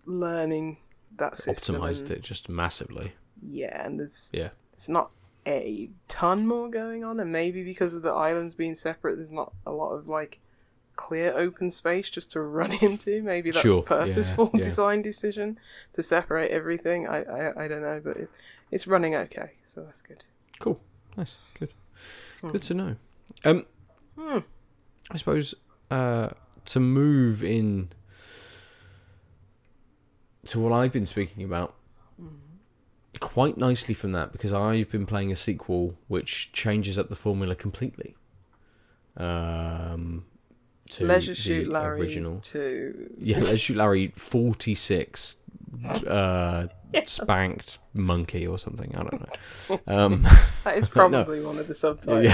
B: learning that system.
A: optimized
B: and-
A: it just massively
B: Yeah, and there's
A: yeah
B: there's not a ton more going on, and maybe because of the islands being separate, there's not a lot of like clear open space just to run into. Maybe that's
A: Sure,
B: a purposeful
A: yeah, yeah.
B: design decision to separate everything. I I, I don't know, but it, it's running okay, so that's good.
A: Cool. Nice. Good. Good to know. Um,
B: Hmm.
A: I suppose uh, to move in to what I've been speaking about quite nicely from that because I've been playing a sequel which changes up the formula completely. Um, to
B: Leisure Suit Larry
A: original.
B: to
A: Yeah, Leisure Suit Larry forty six. Uh, spanked monkey or something. I don't know. Um,
B: that is probably one of the subtitles.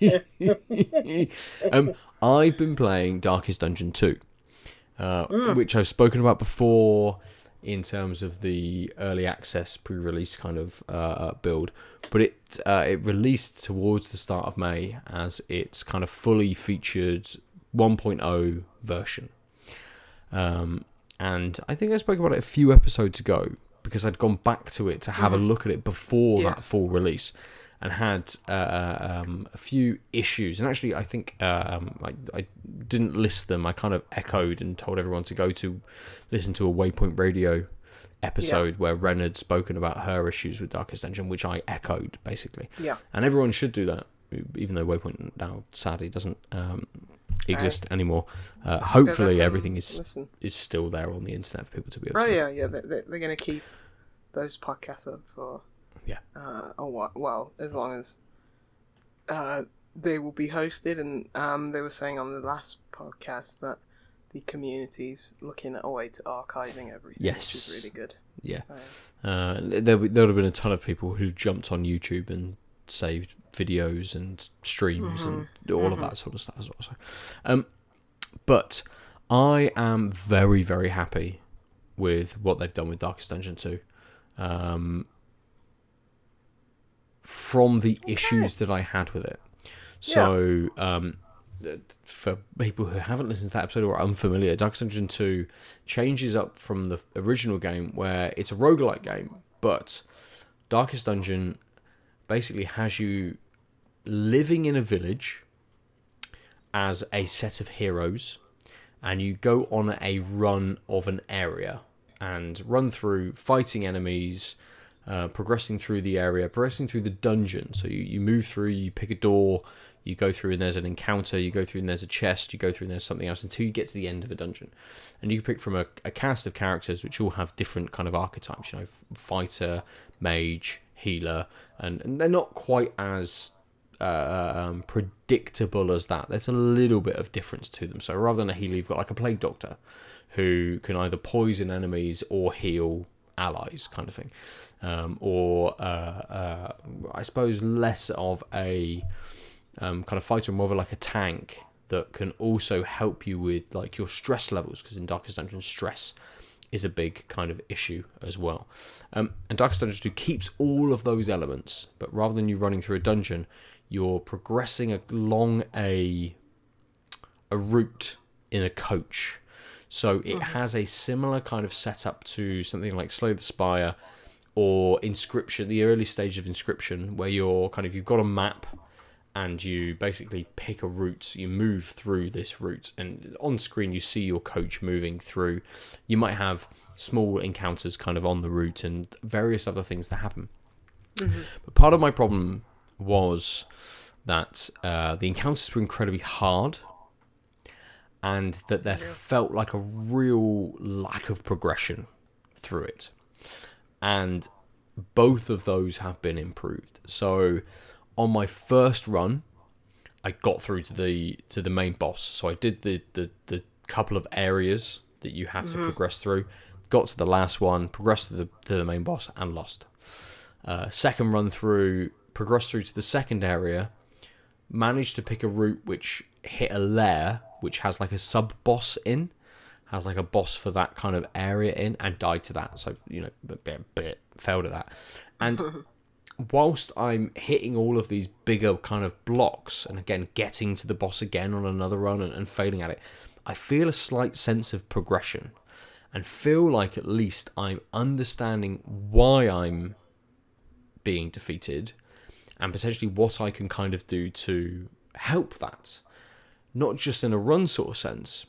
A: Yeah. um, I've been playing Darkest Dungeon 2, uh,
B: Mm.
A: which I've spoken about before in terms of the early access pre-release kind of uh, build, but it uh, it released towards the start of May as its kind of fully featured 1.0 version. Um, and I think I spoke about it a few episodes ago because I'd gone back to it to have a look at it before that full release and had uh, um, a few issues. And actually, I think uh, um, I, I didn't list them. I kind of echoed and told everyone to go to listen to a Waypoint Radio episode where Ren had spoken about her issues with Darkest Dungeon, which I echoed basically.
B: Yeah.
A: And everyone should do that, even though Waypoint now sadly doesn't um, exist anymore. Uh, hopefully, everything is
B: listen.
A: is still there on the internet for people to be able.
B: Oh
A: to
B: yeah, yeah. They, they, they're going to keep those podcasts up for
A: Yeah.
B: uh, a while. Well, as long as uh, they will be hosted, and um, they were saying on the last podcast that the community's looking at a way to archiving everything,
A: Yes.
B: which is really good.
A: Yeah.
B: So,
A: Uh, there would- there would have been a ton of people who jumped on YouTube and saved videos and streams and all of that sort of stuff as well. So, um, but I am very very happy with what they've done with Darkest Dungeon two. Um, from the issues that I had with it. So, um, for people who haven't listened to that episode or are unfamiliar, Dark Dungeon 2 changes up from the original game where it's a roguelike game, but Darkest Dungeon basically has you living in a village as a set of heroes and you go on a run of an area and run through fighting enemies uh, progressing through the area progressing through the dungeon so you, you move through you pick a door you go through and there's an encounter you go through and there's a chest you go through and there's something else until you get to the end of a dungeon and you can pick from a, a cast of characters which all have different kind of archetypes you know fighter mage healer and, and they're not quite as uh, um, predictable as that. There's a little bit of difference to them. So rather than a healer, you've got like a plague doctor who can either poison enemies or heal allies, kind of thing. Um, or uh, uh, I suppose less of a um, kind of fighter, more of like a tank that can also help you with like your stress levels because in Darkest Dungeon, stress is a big kind of issue as well. Um, and Darkest Dungeon 2 keeps all of those elements, but rather than you running through a dungeon, you're progressing along a a route in a coach. So it has a similar kind of setup to something like Slay the Spire or Inscription, the early stage of Inscription, where you're kind of you've got a map and you basically pick a route, you move through this route, and on screen you see your coach moving through. You might have small encounters kind of on the route and various other things that happen. But part of my problem was that uh, the encounters were incredibly hard and that there felt like a real lack of progression through it. And both of those have been improved. So on my first run, I got through to the to the main boss. So I did the the, the couple of areas that you have to progress through. Got to the last one, progressed to the to the main boss, and lost. Uh, second run through, progressed through to the second area, managed to pick a route which hit a lair which has like a sub boss in, has like a boss for that kind of area in, and died to that. So you know, bit, bit, bit failed at that. And whilst I'm hitting all of these bigger kind of blocks, and again getting to the boss again on another run and, and failing at it, I feel a slight sense of progression, and feel like at least I'm understanding why I'm being defeated and potentially what I can kind of do to help that. Not just in a run sort of sense,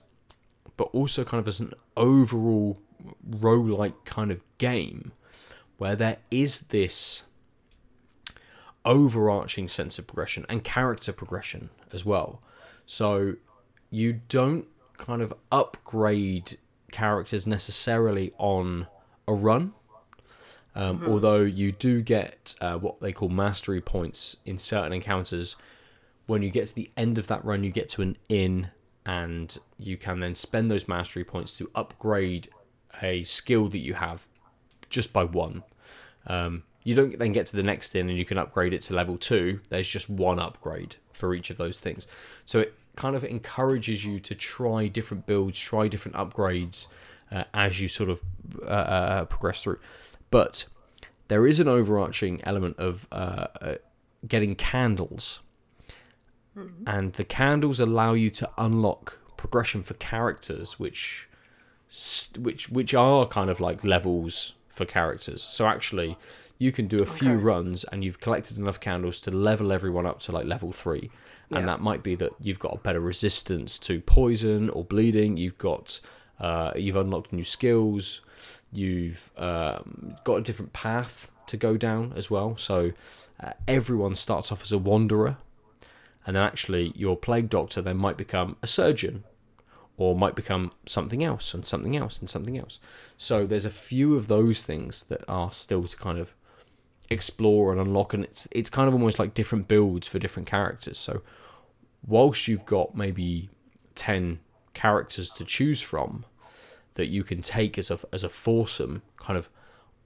A: but also kind of as an overall roguelike kind of game where there is this overarching sense of progression and character progression as well. So you don't kind of upgrade characters necessarily on a run. Um, Although you do get uh, what they call mastery points in certain encounters. When you get to the end of that run, you get to an inn, and you can then spend those mastery points to upgrade a skill that you have just by one. Um, you don't then get to the next thing and you can upgrade it to level two. There's just one upgrade for each of those things. So it kind of encourages you to try different builds, try different upgrades uh, as you sort of uh, uh, progress through. But there is an overarching element of uh, uh, getting candles, and the candles allow you to unlock progression for characters, which which which are kind of like levels for characters. So actually, you can do a few runs and you've collected enough candles to level everyone up to like level three. And
B: Yeah.
A: that might be that you've got a better resistance to poison or bleeding. You've got uh, you've unlocked new skills. You've um, got a different path to go down as well. So uh, everyone starts off as a wanderer, and then actually your plague doctor then might become a surgeon or might become something else and something else and something else. So there's a few of those things that are still to kind of explore and unlock and it's it's kind of almost like different builds for different characters. So whilst you've got maybe 10 characters to choose from that you can take as a as a foursome kind of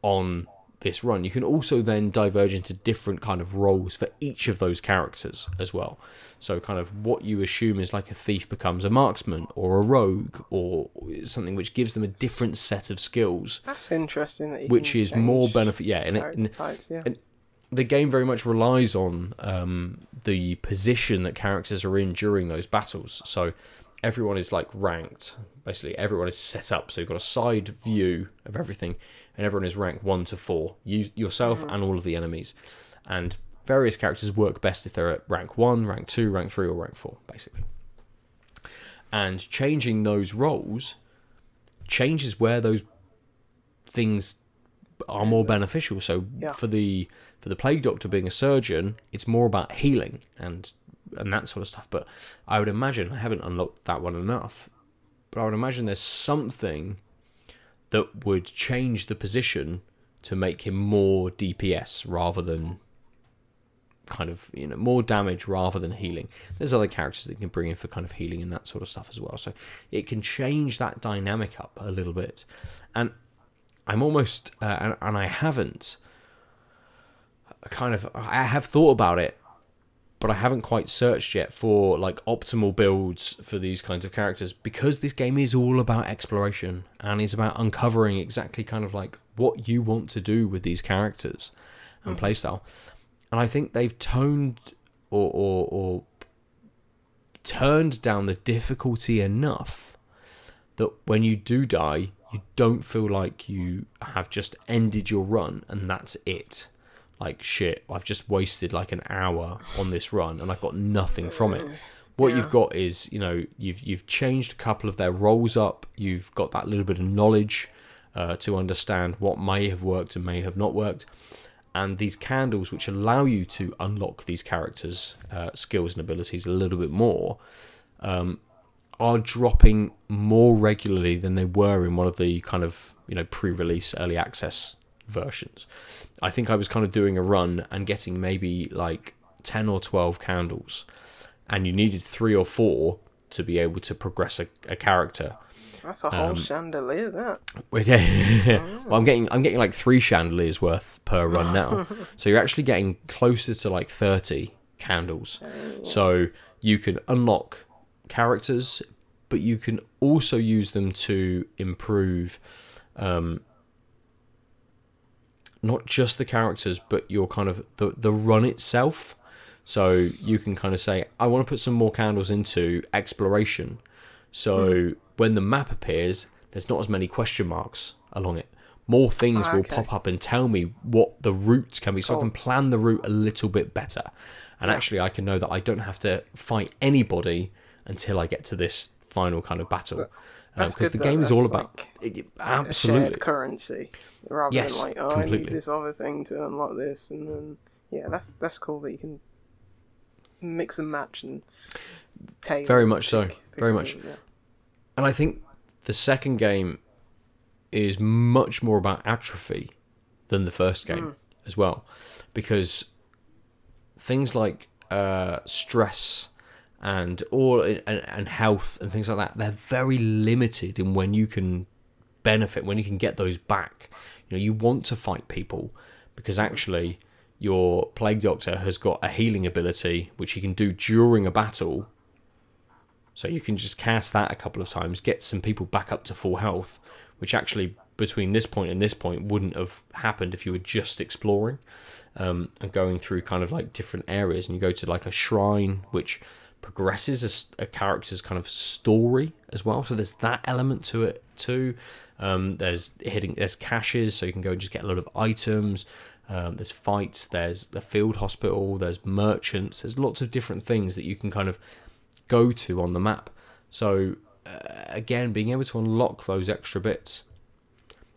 A: on this run. You can also then diverge into different kind of roles for each of those characters as well. So kind of what you assume is like a thief becomes a marksman or a rogue or something which gives them a different set of skills.
B: That's interesting. That
A: which is more benefit. Yeah, and, it, and,
B: types, yeah.
A: and the game very much relies on um, the position that characters are in during those battles. So everyone is like ranked. Basically, everyone is set up. So you've got a side view of everything and everyone is ranked one to four. You yourself mm. and all of the enemies, and various characters work best if they're at rank one, rank two, rank three, or rank four, basically. And changing those roles changes where those things are more beneficial. So yeah. for the for the plague doctor being a surgeon, it's more about healing and and that sort of stuff. But I would imagine I haven't unlocked that one enough. But I would imagine there's something that would change the position to make him more DPS rather than kind of you know more damage rather than healing. There's other characters that can bring in for kind of healing and that sort of stuff as well. So it can change that dynamic up a little bit. And I'm almost uh, and, and I haven't kind of I have thought about it but I haven't quite searched yet for like optimal builds for these kinds of characters because this game is all about exploration and is about uncovering exactly kind of like what you want to do with these characters and mm. playstyle. And I think they've toned or, or or turned down the difficulty enough that when you do die, you don't feel like you have just ended your run and that's it like shit i've just wasted like an hour on this run and i've got nothing from it. What yeah. you've got is you know you've you've changed a couple of their roles up. You've got that little bit of knowledge uh, to understand what may have worked and may have not worked. And these candles which allow you to unlock these characters uh, skills and abilities a little bit more um, are dropping more regularly than they were in one of the kind of you know pre-release early access versions I think I was kind of doing a run and getting maybe like 10 or 12 candles, and you needed three or four to be able to progress a, a character.
B: That's a whole um, chandelier, that.
A: Yeah. well, I'm getting I'm getting like three chandeliers worth per run now, so you're actually getting closer to like 30 candles. Oh. So you can unlock characters, but you can also use them to improve um, not just the characters, but your kind of the the run itself. So you can kind of say, I want to put some more candles into exploration. So mm. when the map appears, there's not as many question marks along it. More things oh, okay. will pop up and tell me what the routes can be, so cool. I can plan the route a little bit better. And yeah. actually, I can know that I don't have to fight anybody until I get to this final kind of battle. Because um, the game is all about like absolutely
B: currency rather yes, than like oh completely. I need this other thing to unlock this and then yeah that's that's cool that you can mix and match and
A: take very much so very much yeah. and I think the second game is much more about atrophy than the first game mm. as well because things like uh, stress and all and, and health and things like that they're very limited in when you can benefit when you can get those back. You know you want to fight people because actually your plague doctor has got a healing ability which he can do during a battle. So you can just cast that a couple of times get some people back up to full health which actually between this point and this point wouldn't have happened if you were just exploring um, and going through kind of like different areas. And you go to like a shrine which progresses a, a, character's kind of story as well. So there's that element to it too. Um, there's hitting there's caches, so you can go and just get a lot of items. Um, there's fights. There's the field hospital. There's merchants. There's lots of different things that you can kind of go to on the map. So uh, again, being able to unlock those extra bits,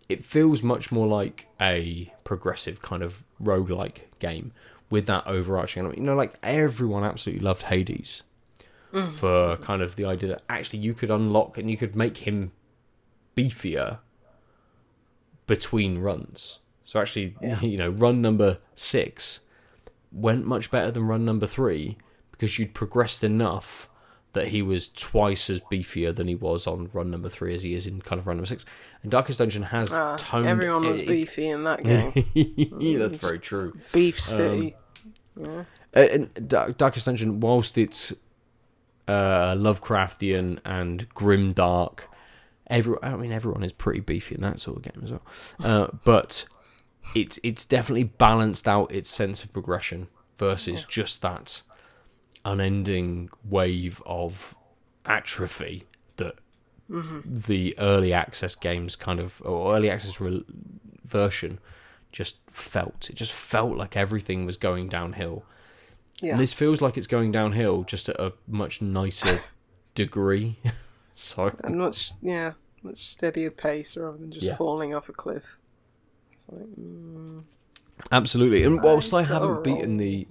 A: it feels much more like a progressive kind of roguelike game with that overarching element. You know, like everyone absolutely loved Hades for kind of the idea that actually you could unlock and you could make him beefier between runs. So actually, you know, run number six went much better than run number three because you'd progressed enough that he was twice as beefier than he was on run number three as he is in kind of run number six. And Darkest Dungeon has
B: Ah,
A: toned
B: everyone was
A: it-
B: beefy in that game.
A: yeah, That's very true.
B: Beef City.
A: Uh, and Darkest Dungeon, whilst it's uh, Lovecraftian and grim dark, every I mean everyone is pretty beefy in that sort of game as well. Uh, but it's it's definitely balanced out its sense of progression versus just that unending wave of atrophy that the early access games kind of or early access re- version just felt. It just felt like everything was going downhill.
B: Yeah.
A: And this feels like it's going downhill just at a much nicer degree. so
B: and much yeah, much steadier pace rather than just
A: Yeah.
B: falling off a cliff. Like, mm,
A: absolutely. And whilst I haven't beaten the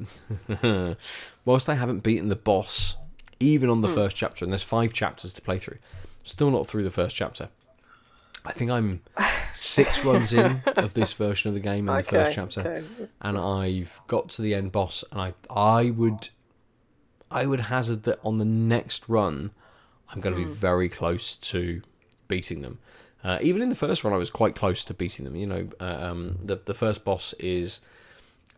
A: whilst I haven't beaten the boss even on the
B: Hmm.
A: first chapter and there's 5 chapters to play through. Still not through the first chapter. I think I'm 6 runs in of this version of the game in the first chapter.
B: okay.
A: And I've got to the end boss, and I I would I would hazard that on the next run, I'm going to be very close to beating them. Uh, even in the first run, I was quite close to beating them. You know, uh, um, the the first boss is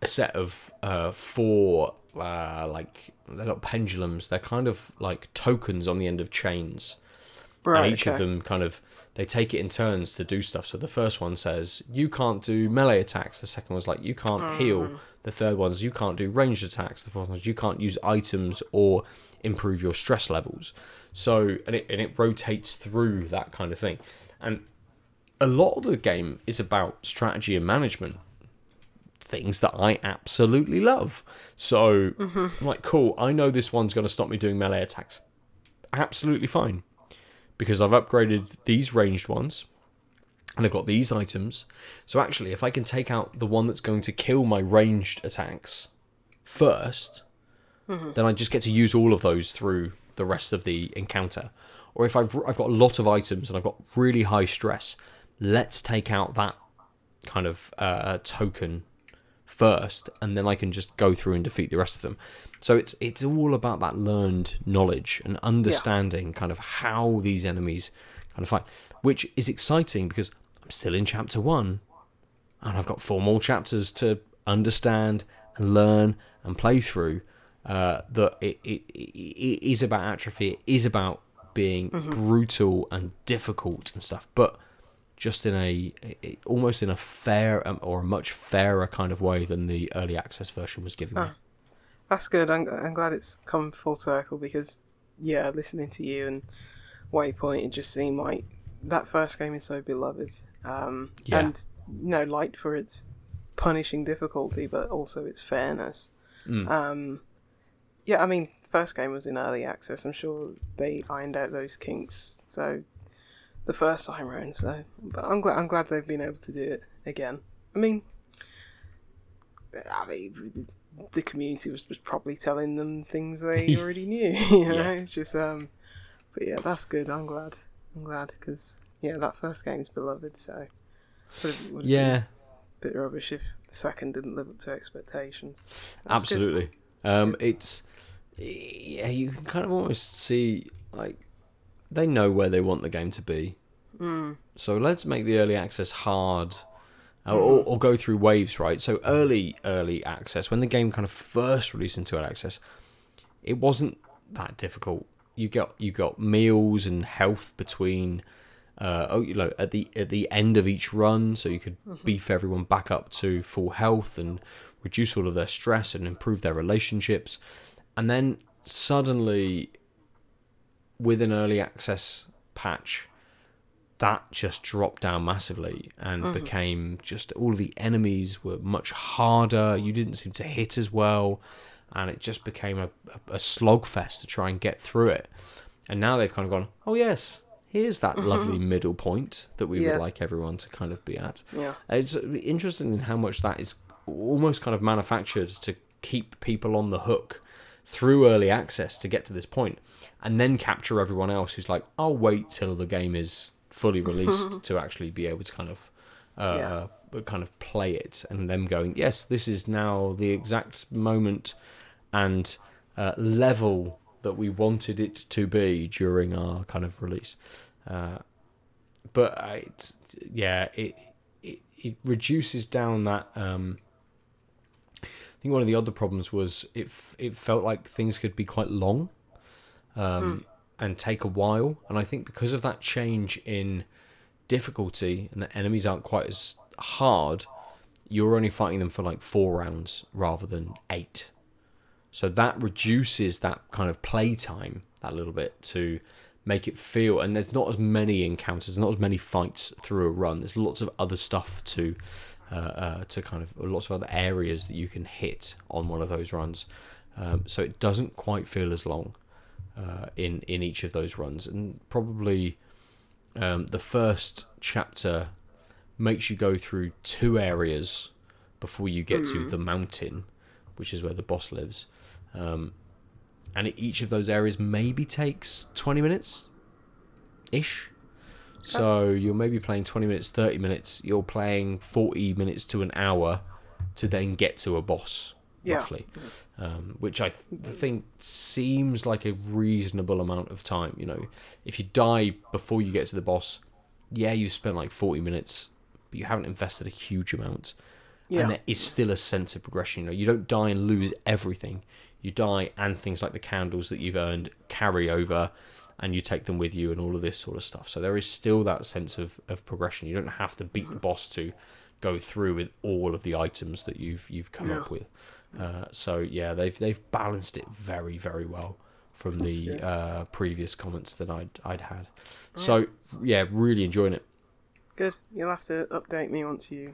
A: a set of uh, four uh, like they're not pendulums; they're kind of like tokens on the end of chains
B: right,
A: and each of them kind of they take it in turns to do stuff. So the first one says you can't do melee attacks. The second one's like you can't heal. Mm. The third one's you can't do ranged attacks. The fourth one's you can't use items or improve your stress levels. So and it and it rotates through that kind of thing. And a lot of the game is about strategy and management. Things that I absolutely love. So mm-hmm. I'm like, cool, I know this one's gonna stop me doing melee attacks. Absolutely fine because I've upgraded these ranged ones and I've got these items. So actually, if I can take out the one that's going to kill my ranged attacks 1st then I just get to use all of those through the rest of the encounter. Or if I've I've got a lot of items and I've got really high stress, let's take out that kind of uh, token first, and then I can just go through and defeat the rest of them. So it's it's all about that learned knowledge and understanding kind of how these enemies kind of fight, which is exciting because I'm still in chapter one, and I've got four more chapters to understand and learn and play through. Uh, that it, it, it, it is about atrophy. It is about being brutal and difficult and stuff, but just in a almost in a fair um, or a much fairer kind of way than the early access version was giving me.
B: That's good. I'm, I'm glad it's come full circle because, yeah, listening to you and Waypoint, it just seemed like that first game is so beloved. Um,
A: Yeah.
B: And, you know, liked for its punishing difficulty, but also its fairness.
A: Mm.
B: Um, yeah, I mean, first game was in early access. I'm sure they ironed out those kinks. So the first time round. So, but I'm glad I'm glad they've been able to do it again. I mean, I mean, the community was, was probably telling them things they already knew. You know,
A: Yeah.
B: just um, but yeah, that's good. I'm glad. I'm glad because yeah, that first game's beloved. So would have, would have been
A: Yeah,
B: a bit rubbish if the second didn't live up to expectations. That's
A: absolutely. Um, it's yeah, you can kind of almost see like they know where they want the game to be.
B: Mm.
A: So let's make the early access hard, uh, or, or go through waves, right? So early early access, when the game kind of first released into early access, it wasn't that difficult. You got you got meals and health between, uh, oh, you know, at the at the end of each run, so you could beef everyone back up to full health and reduce all of their stress and improve their relationships, and then suddenly, with an early access patch, that just dropped down massively and mm-hmm. became just all of the enemies were much harder. You didn't seem to hit as well, and it just became a, a, a slogfest to try and get through it. And now they've kind of gone, oh yes, here's that mm-hmm. lovely middle point that we
B: Yes.
A: would like everyone to kind of be at.
B: Yeah.
A: It's uh, interesting in how much that is almost kind of manufactured to keep people on the hook through early access to get to this point, and then capture everyone else who's like, I'll wait till the game is fully released to actually be able to kind of uh,
B: Yeah.
A: uh, kind of play it, and them going, yes, this is now the exact moment and uh, level that we wanted it to be during our kind of release. Uh, but uh, it's yeah, it, it it reduces down that. Um, I think one of the other problems was it f- it felt like things could be quite long, um, and take a while. And I think because of that change in difficulty and the enemies aren't quite as hard, you're only fighting them for like four rounds rather than eight. So that reduces that kind of playtime that little bit to make it feel. And there's not as many encounters, not as many fights through a run. There's lots of other stuff to uh, uh, to kind of lots of other areas that you can hit on one of those runs. Um, so it doesn't quite feel as long uh, in in each of those runs, and probably um, the first chapter makes you go through two areas before you get to the mountain, which is where the boss lives. Um, and each of those areas maybe takes 20 minutes ish. So you're maybe playing 20 minutes, 30 minutes. You're playing 40 minutes to an hour to then get to a boss,
B: Yeah.
A: roughly. Um, which I th- think seems like a reasonable amount of time. You know, if you die before you get to the boss, yeah, you spent like 40 minutes, but you haven't invested a huge amount
B: Yeah.
A: and there is still a sense of progression. You know, you don't die and lose everything. You die, and things like the candles that you've earned carry over, and you take them with you, and all of this sort of stuff. So there is still that sense of, of progression. You don't have to beat the boss to go through with all of the items that you've you've come up with. Uh, so yeah, they've they've balanced it very very well from the uh, previous comments that I'd I'd had. So yeah, really enjoying it.
B: Good. You'll have to update me once you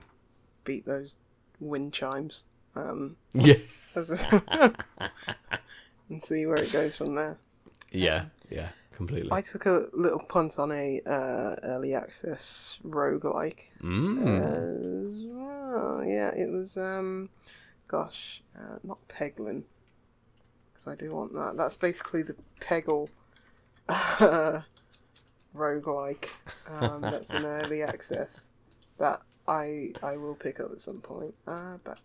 B: beat those wind chimes. Um,
A: Yeah,
B: and see where it goes from there.
A: yeah, yeah, completely.
B: I took a little punt on a uh, early access roguelike
A: Mm.
B: well. Yeah, it was, um, gosh, uh, not Peglin. Because I do want that. That's basically the Peggle uh, roguelike. Um, that's an early access that I I will pick up at some point. Uh, but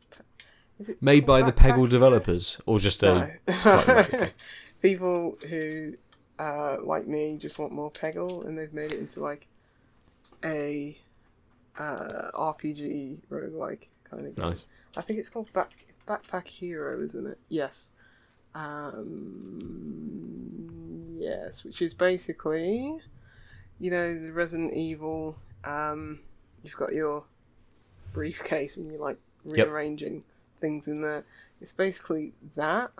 B: is it
A: Made by the Peggle developers, or just a
B: No.
A: Right, right.
B: People who, uh, like me, just want more Peggle, and they've made it into like a uh, RPG roguelike kind of game.
A: nice?
B: I think it's called Back it's Backpack Hero, isn't it? Yes. Um, yes, which is basically, you know, the Resident Evil. Um, you've got your briefcase and you're like
A: Yep.
B: rearranging things in there. It's basically that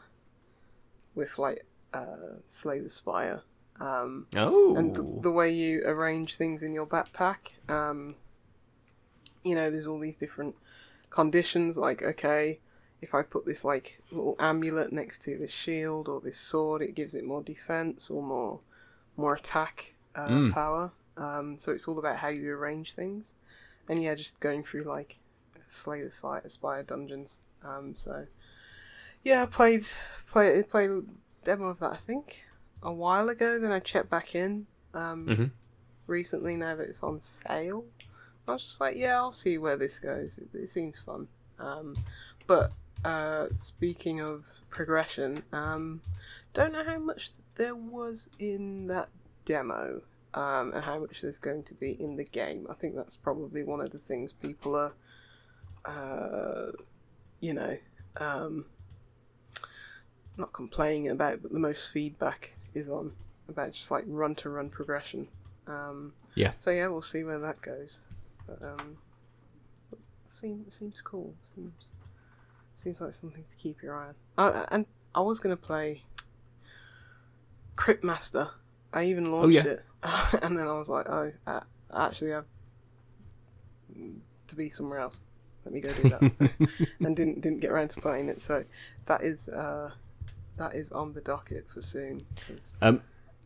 B: with like uh, Slay the Spire. Um,
A: Oh,
B: and the, the way you arrange things in your backpack um you know there's all these different conditions like okay if i put this like little amulet next to this shield or this sword it gives it more defense or more more attack uh,
A: Mm.
B: power um so it's all about how you arrange things and yeah just going through like slay the Sli- spire dungeons um so yeah i played played played demo of that i think a while ago. Then I checked back in um,
A: Mhm.
B: recently now that it's on sale. I was just like, yeah, I'll see where this goes. It, it seems fun. Um, but uh, speaking of progression, um, don't know how much there was in that demo um, and how much there's going to be in the game. I think that's probably one of the things people are, uh, you know, um, not complaining about, but the most feedback is on about just like run to run progression. Um,
A: Yeah.
B: So yeah, we'll see where that goes. But um, seems seems cool. Seems seems like something to keep your eye on. Uh, and I was gonna play Cryptmaster. I even launched
A: yeah.
B: it, and then I was like, oh, uh, actually, I've to be somewhere else. Let me go do that, and didn't didn't get around to playing it. So that is uh, that is on the docket for soon
A: Um,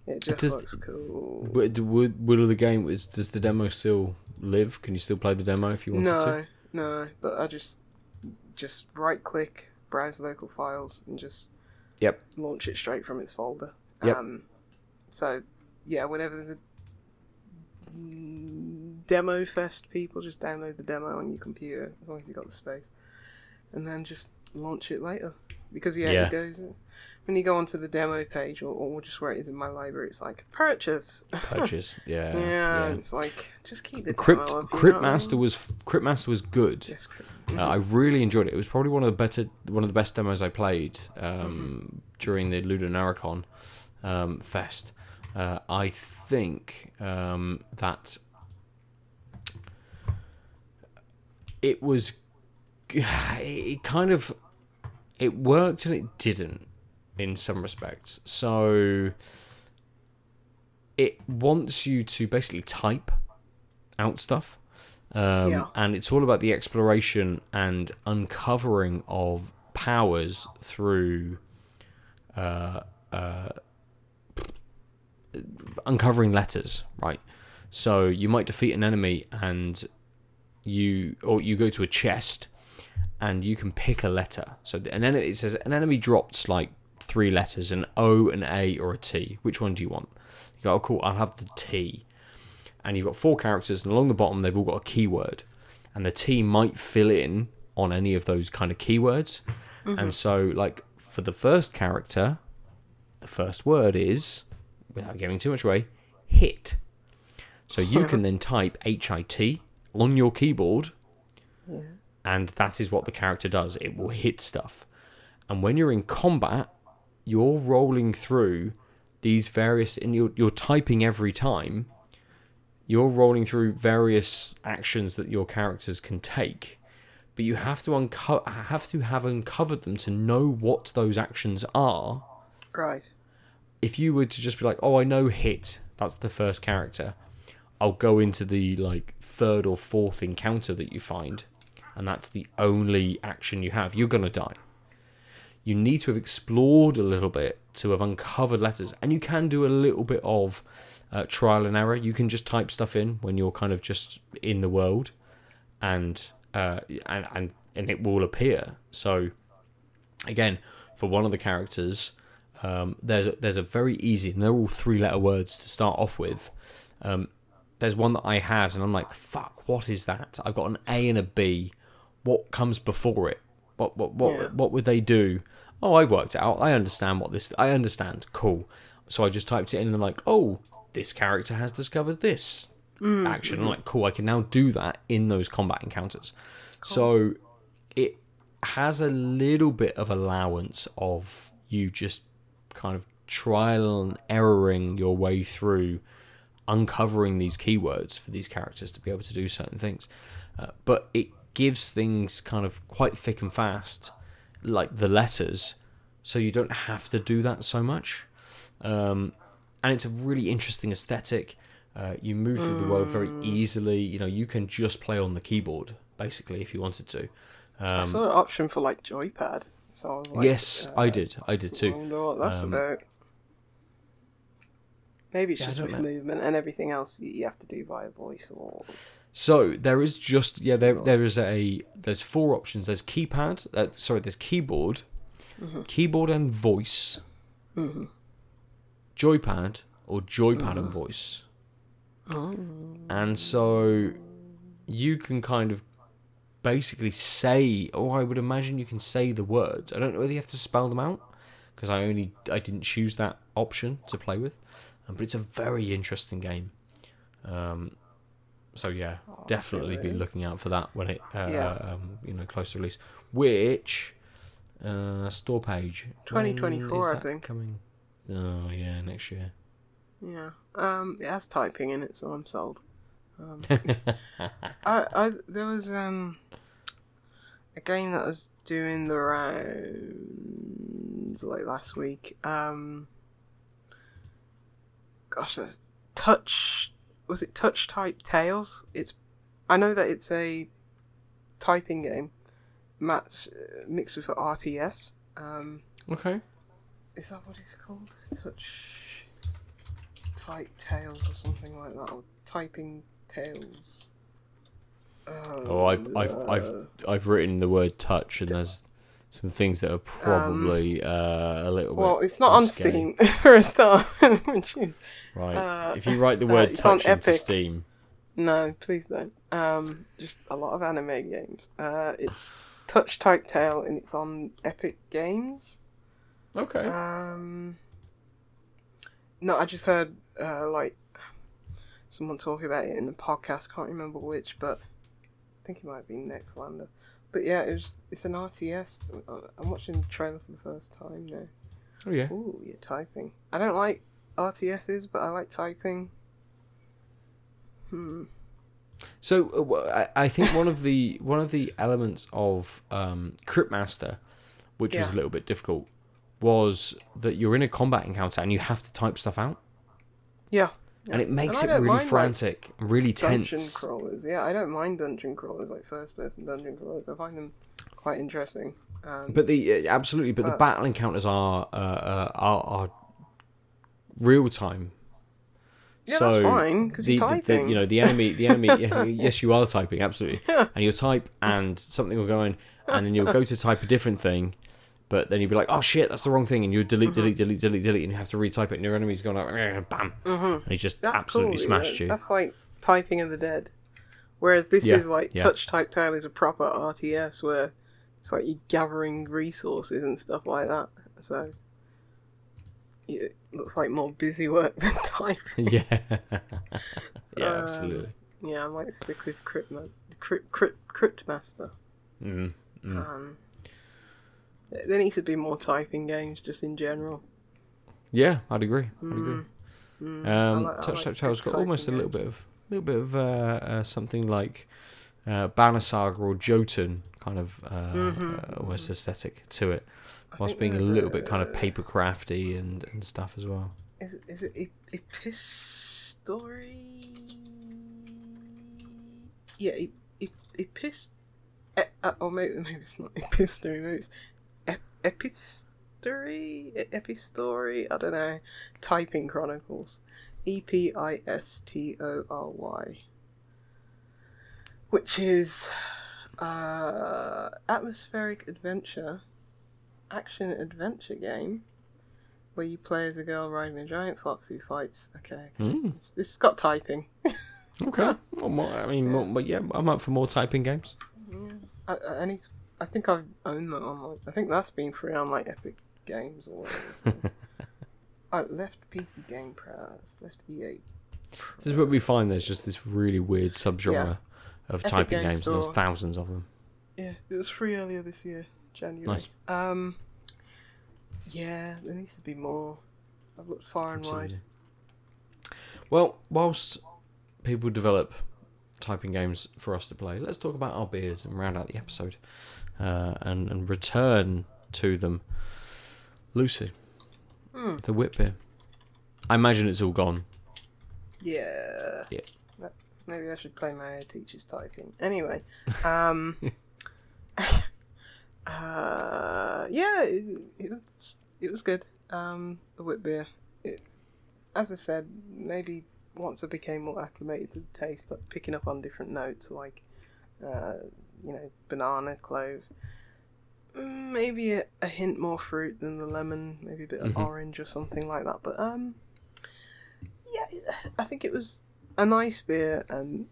B: it just
A: does-
B: looks cool.
A: would, would, will the game is does the demo still live? Can you still play the demo if you wanted
B: No,
A: to?
B: no, no. but I just just right click browse local files and just
A: Yep.
B: launch it straight from its folder.
A: Yep.
B: Um, so yeah, whenever there's a demo fest, people just download the demo on your computer as long as you have got the space, and then just launch it later. Because yeah,
A: Yeah.
B: it goes when you go onto the demo page or, or just where it is in my library, it's like purchase.
A: Purchase. Yeah.
B: yeah, it's like just keep the
A: Crypt
B: demo up,
A: Crypt
B: know?
A: Master was Cryptmaster was good.
B: Yes, Crypt.
A: Uh, I really enjoyed it. It was probably one of the better, one of the best demos I played um, during the LudoNarraCon um, fest. Uh, I think um, that it was, it kind of, it worked and it didn't in some respects. So it wants you to basically type out stuff. Um,
B: Yeah.
A: And it's all about the exploration and uncovering of powers through uh, uh, uncovering letters, right? So you might defeat an enemy and you or you go to a chest and you can pick a letter. So an enemy it says an enemy drops like three letters, an O, an A, or a T. Which one do you want? You go, oh cool, I'll have the T. And you've got four characters, and along the bottom they've all got a keyword, and the T might fill in on any of those kind of keywords. Mm-hmm. And so, like for the first character, the first word is, without giving too much away, hit. So you can then type H I T on your keyboard, and that is what the character does. It will hit stuff. And when you're in combat, you're rolling through these various, and you're, you're typing every time. You're rolling through various actions that your characters can take, but you have to unco- have to have uncovered them to know what those actions are
B: Right.
A: if you were to just be like, oh, I know hit, that's the first character, I'll go into the like third or fourth encounter that you find, and that's the only action you have, you're gonna die. You need to have explored a little bit to have uncovered letters, and you can do a little bit of uh, trial and error. You can just type stuff in when you're kind of just in the world, and uh, and and and it will appear. So again, for one of the characters, um, there's a, there's a very easy, and they're all three letter words to start off with. Um, there's one that I had, and I'm like, fuck, what is that? I've got an A and a B. What comes before it? What what what
B: Yeah.
A: what would they do? Oh, I've worked out. I understand what this. I understand. Cool. So I just typed it in, and I'm like, oh, this character has discovered this action. I'm like, cool. I can now do that in those combat encounters. So it has a little bit of allowance of you just kind of trial and erroring your way through uncovering these keywords for these characters to be able to do certain things. Uh, but it gives things kind of quite thick and fast, like the letters, so you don't have to do that so much. Um, and it's a really interesting aesthetic. Uh, you move through the world very easily. You know, you can just play on the keyboard basically if you wanted to.
B: I
A: Um,
B: saw an option for like joypad. So I was like,
A: yes,
B: uh,
A: I did. I did
B: I
A: too.
B: wonder what that's
A: Um,
B: about. Maybe it's
A: Yeah,
B: just with
A: know.
B: movement and everything else you have to do via voice or
A: So there is just yeah there there is a there's four options. There's keypad. Uh, sorry, there's keyboard, keyboard and voice, joypad or joypad and voice. And so you can kind of basically say, or I would imagine you can say the words. I don't know whether you have to spell them out because I only I didn't choose that option to play with, um, but it's a very interesting game. Um, so yeah,
B: Oh,
A: definitely be looking out for that when it uh,
B: Yeah.
A: um, you know close to release. Which uh, store page? When
B: 2024, I think.
A: coming. Oh yeah, next year.
B: yeah. Um, it has typing in it, so I'm sold. Um, I, I there was um a game that was doing the rounds like last week. Um, gosh, that's touch. Was it Touch Type Tails? It's. I know that it's a typing game, match uh, mixed with a RTS. Um,
A: Okay.
B: is that what it's called? Touch Type Tails or something like that, or Typing Tales.
A: Oh, I've I've I've I've written the word touch and there's some things that are probably uh, a little
B: Um, Well, it's not on. Steam for a start.
A: Right.
B: uh,
A: if you write the
B: uh,
A: word
B: on
A: touch into
B: Epic.
A: Steam,
B: no, please don't. Um, just a lot of anime games. Uh, it's Touch Type Tale and it's on Epic Games.
A: okay.
B: Um, no, I just heard uh, like someone talking about it in the podcast. Can't remember which, but I think it might be Nextlander. But yeah, it was, it's an RTS. I'm watching the trailer for the first time now.
A: oh yeah.
B: Ooh, you're typing. I don't like RTSs, but I like typing. Hmm.
A: So uh, I, I think one of the one of the elements of um, Cryptmaster, which was a little bit difficult, was that you're in a combat encounter and you have to type stuff out,
B: Yeah.
A: And it makes
B: And
A: it really
B: mind,
A: frantic, and really tense.
B: Dungeon crawlers. Yeah, I don't mind dungeon crawlers, like first person dungeon crawlers. I find them quite interesting. Um,
A: But the uh, absolutely, but the battle encounters are uh, uh, are, are real time.
B: Yeah,
A: so
B: that's fine, 'cause
A: the,
B: you're
A: the- the-
B: typing.
A: you know, the enemy, the enemy. yes, you are typing absolutely, and you'll type, and something will go in, and then you'll go to type a different thing, but then you'd be like, oh shit, that's the wrong thing, and you delete,
B: Mm-hmm.
A: delete, delete, delete, delete, and you have to retype it, and your enemy's going like, "Eh, bam, and he just
B: that's
A: absolutely
B: cool,
A: smashed
B: yeah.
A: you.
B: That's like typing of the dead. Whereas this
A: Yeah,
B: is like
A: yeah.
B: Touch Type Tale is a proper RTS where it's like you're gathering resources and stuff like that. So it looks like more busy work than typing.
A: yeah, yeah,
B: Um,
A: absolutely.
B: Yeah, I might stick with Crypt, Crypt, Crypt, Cryptmaster.
A: Mm, mm.
B: Um, there needs to be more typing games just in general.
A: Yeah, I'd agree. I'd agree.
B: Mm,
A: Um,
B: like-
A: Touch
B: like
A: Type Tale's got almost a little bit of little bit of uh, uh, something like uh, Banner Saga or Jotun kind of uh, uh, almost aesthetic to it, whilst being a little bit kind of paper crafty and, and stuff as well.
B: Is it, is it ep- Epistory? Yeah, ep- ep- Epist. E- uh, or maybe, maybe it's not Epistory, maybe it's ep- Epistory? Epistory? I don't know. Typing Chronicles. E P I S T O R Y. Which is uh, atmospheric adventure, action adventure game where you play as a girl riding a giant fox who fights. Okay,
A: Mm,
B: it's, it's got typing.
A: okay, well, more, I mean, more, but yeah, I'm up for more typing games.
B: I, I I need. To, I think I've owned that on like. I think that's been free on like Epic Games or whatever. I left PC Game Press, left EA.
A: This is where we find there's just this really weird subgenre
B: Yeah.
A: of
B: Epic
A: typing
B: Games
A: games, and there's thousands of them.
B: Yeah, it was free earlier this year, January.
A: Nice.
B: Um. Yeah, there needs to be more. I've looked far and wide.
A: Well, whilst people develop typing games for us to play, let's talk about our beers and round out the episode uh, and, and return to them. Lucy,
B: Hmm.
A: the witbier. I imagine it's all gone.
B: Yeah.
A: Yeah.
B: Maybe I should play my teacher's typing. Anyway, um, uh, yeah, it, it was it was good. Um, the witbier. It, as I said, maybe once I became more acclimated to the taste, like picking up on different notes like, uh, you know, banana, clove. Mm, Maybe a, a hint more fruit than the lemon, maybe a bit of
A: Mhm.
B: orange or something like that. But um, yeah, I think it was a nice beer and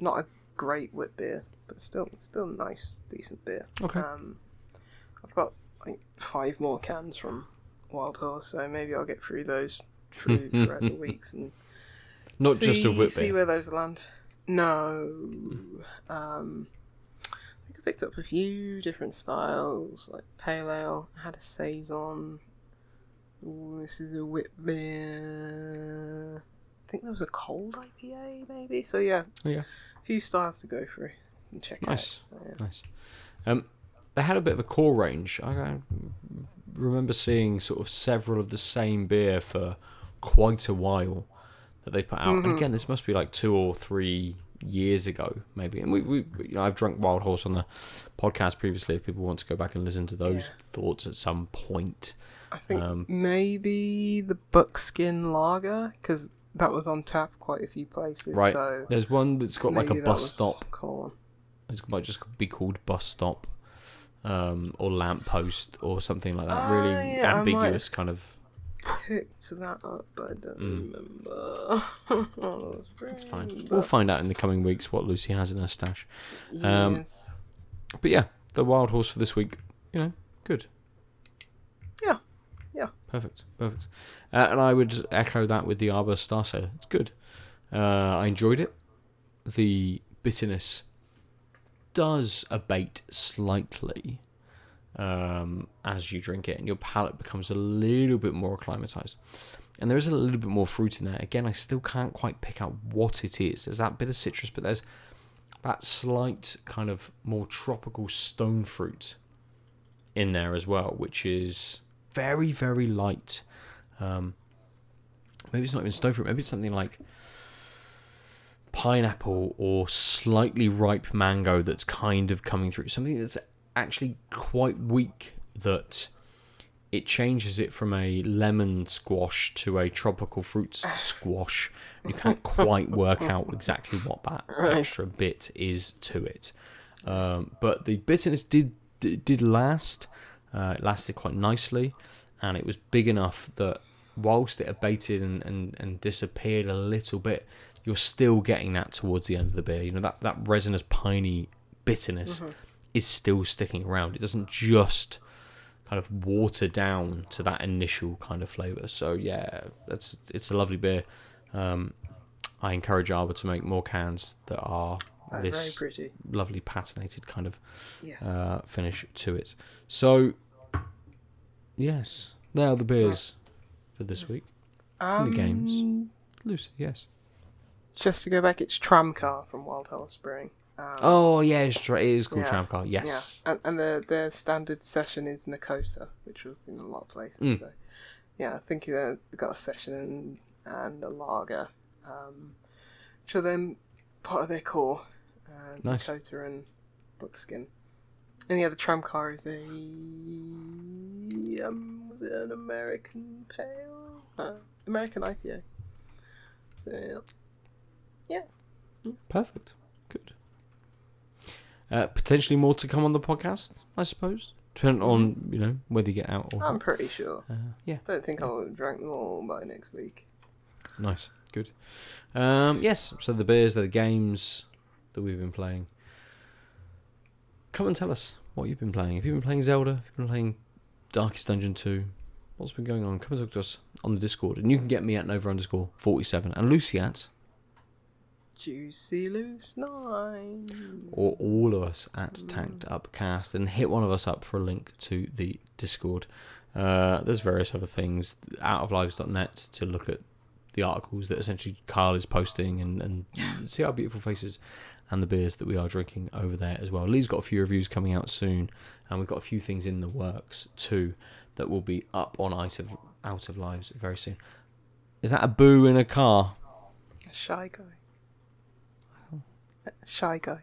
B: not a great witbier, but still, still nice, decent beer.
A: Okay.
B: Um, I've got like five more cans from Wild Horse, so maybe I'll get through those through throughout the weeks and
A: Not
B: see,
A: just a whip
B: see
A: beer.
B: where those land. No, um, think I picked up a few different styles, like pale ale. I had a saison. Ooh, this is a whip beer. I think there was a cold IPA, maybe. So yeah,
A: Oh, yeah.
B: a few styles to go through and check
A: Nice.
B: out. So, yeah.
A: Nice. Um, they had a bit of a core range. I I remember seeing sort of several of the same beer for quite a while that they put out. And
B: Mhm.
A: again, this must be like two or three years ago, maybe. And we, we you know, I've drunk Wild Horse on the podcast previously. If people want to go back and listen to those
B: Yeah.
A: thoughts at some point,
B: I think
A: Um,
B: maybe the Buckskin Lager because that was on tap quite a few places.
A: Right.
B: So
A: there's one that's got like a bus stop.
B: Cool.
A: It might just be called Bus Stop. um, or lamppost or something like that.
B: Oh,
A: really
B: yeah, I might-
A: ambiguous kind of.
B: Picked that up, but I don't
A: Mm.
B: remember. oh,
A: It's fine. We'll find out in the coming weeks what Lucy has in her stash. um,
B: Yes.
A: But yeah, the wild horse for this week, you know, good.
B: Yeah. Yeah.
A: Perfect. Perfect. Uh, and I would echo that with the Arbor Star Sailor. It's good. Uh, I enjoyed it. The bitterness does abate slightly um, as you drink it, and your palate becomes a little bit more acclimatized. And there is a little bit more fruit in there. Again, I still can't quite pick out what it is. There's that bit of citrus, but there's that slight kind of more tropical stone fruit in there as well, which is very, very light. Um, maybe it's not even stone fruit. Maybe it's something like pineapple or slightly ripe mango that's kind of coming through. Something that's actually quite weak that it changes it from a lemon squash to a tropical fruits squash. You can't quite work out exactly what that extra bit is to it. Um, but the bitterness did did last. Uh, it lasted quite nicely, and it was big enough that whilst it abated and, and, and disappeared a little bit, you're still getting that towards the end of the beer. You know that that resinous piney bitterness is still sticking around. It doesn't just kind of water down to that initial kind of flavour. So yeah, that's it's a lovely beer. Um, I encourage Arbor to make more cans that are this
B: pretty.
A: lovely patinated kind of
B: Yes.
A: uh, finish to it. So yes, there are the beers for this week.
B: um,
A: the games. Lucy, yes.
B: Just to go back, it's Tramcar from Wild Horse Brewing. Um,
A: Oh yeah, it's true. It is called
B: Yeah.
A: Tramcar. Yes.
B: Yeah, and, and the their standard session is Nokota, which was in a lot of places.
A: Mm.
B: So, yeah, I think they got a session and, and a lager, um, which are then part of their core. Uh,
A: Nice.
B: Nokota and Buckskin. And yeah, the tram car is a um, was it an American pale, uh, American IPA. So, yeah.
A: Perfect. Good. Uh, potentially more to come on the podcast, I suppose. Depending on you know whether you get out or
B: I'm pretty sure.
A: uh, yeah.
B: Don't think I'll have drank them all by next week.
A: Nice, good. Um, yes, so the beers, the games that we've been playing. Come and tell us what you've been playing. Have you've been playing Zelda? Have you've been playing Darkest Dungeon 2? What's been going on? Come and talk to us on the Discord. And you can get me at Nova underscore 47 and Lucy at,
B: Juicy Loose Nine.
A: or all of us at Tanked Upcast, and hit one of us up for a link to the Discord. Uh, there's various other things, outoflives.net to look at the articles that essentially Carl is posting and, and see our beautiful faces and the beers that we are drinking over there as well. Lee's got a few reviews coming out soon, and we've got a few things in the works too that will be up on Out of, out of Lives very soon. Is that a boo in a car?
B: A shy guy. Shy guy.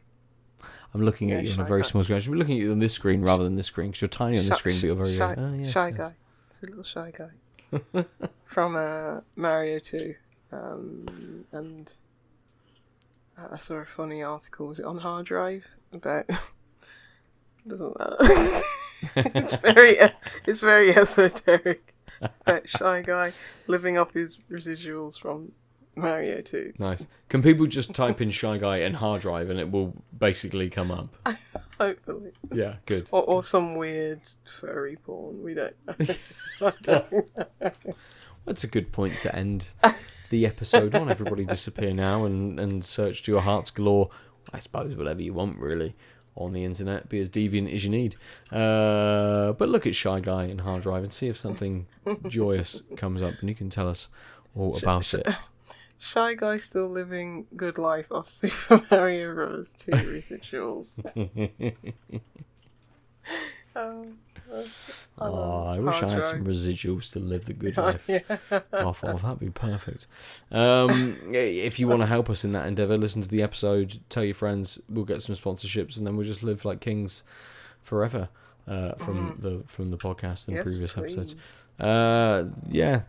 A: I'm looking
B: Yeah,
A: at you on a very
B: guy.
A: small screen. I should be looking at you on this screen rather than this screen because you're tiny on this screen, but you're very
B: shy,
A: uh, yes,
B: shy
A: yes.
B: guy. It's a little shy guy. From uh, Mario 2. Um, and uh, I saw a funny article. Was it on hard drive? About. Doesn't matter. it's very, it's very esoteric. About shy guy living off his residuals from Mario 2.
A: Nice. Can people just type in shy guy and hard drive and it will basically come up?
B: Hopefully.
A: Yeah, good.
B: Or, or some weird furry porn. We don't know.
A: That's a good point to end the episode on. Everybody disappear now and, and search to your heart's galore. I suppose whatever you want, really, on the internet. Be as deviant as you need. Uh, but look at Shy Guy and Hard Drive and see if something joyous comes up and you can tell us all about it.
B: Shy guy still living good life off Super Mario Bros. 2 residuals. um,
A: Oh, I wish I had some residuals to live the good life.
B: yeah.
A: off of. That'd be perfect. Um, if you want to help us in that endeavor, listen to the episode, tell your friends. We'll get some sponsorships, and then we'll just live like kings forever uh, from the from the podcast and
B: Yes,
A: previous episodes. Uh, yeah,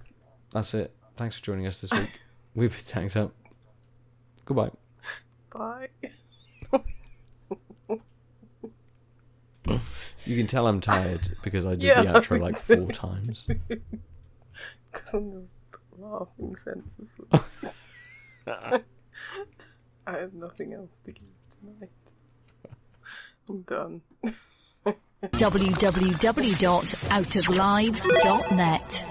A: that's it. Thanks for joining us this week. We've been Tanked Up. Goodbye.
B: Bye.
A: You can tell I'm tired because I did
B: Yeah,
A: the outro like four times.
B: I'm just laughing senselessly. I have nothing else to give tonight. I'm done.
D: www.outoflives.net.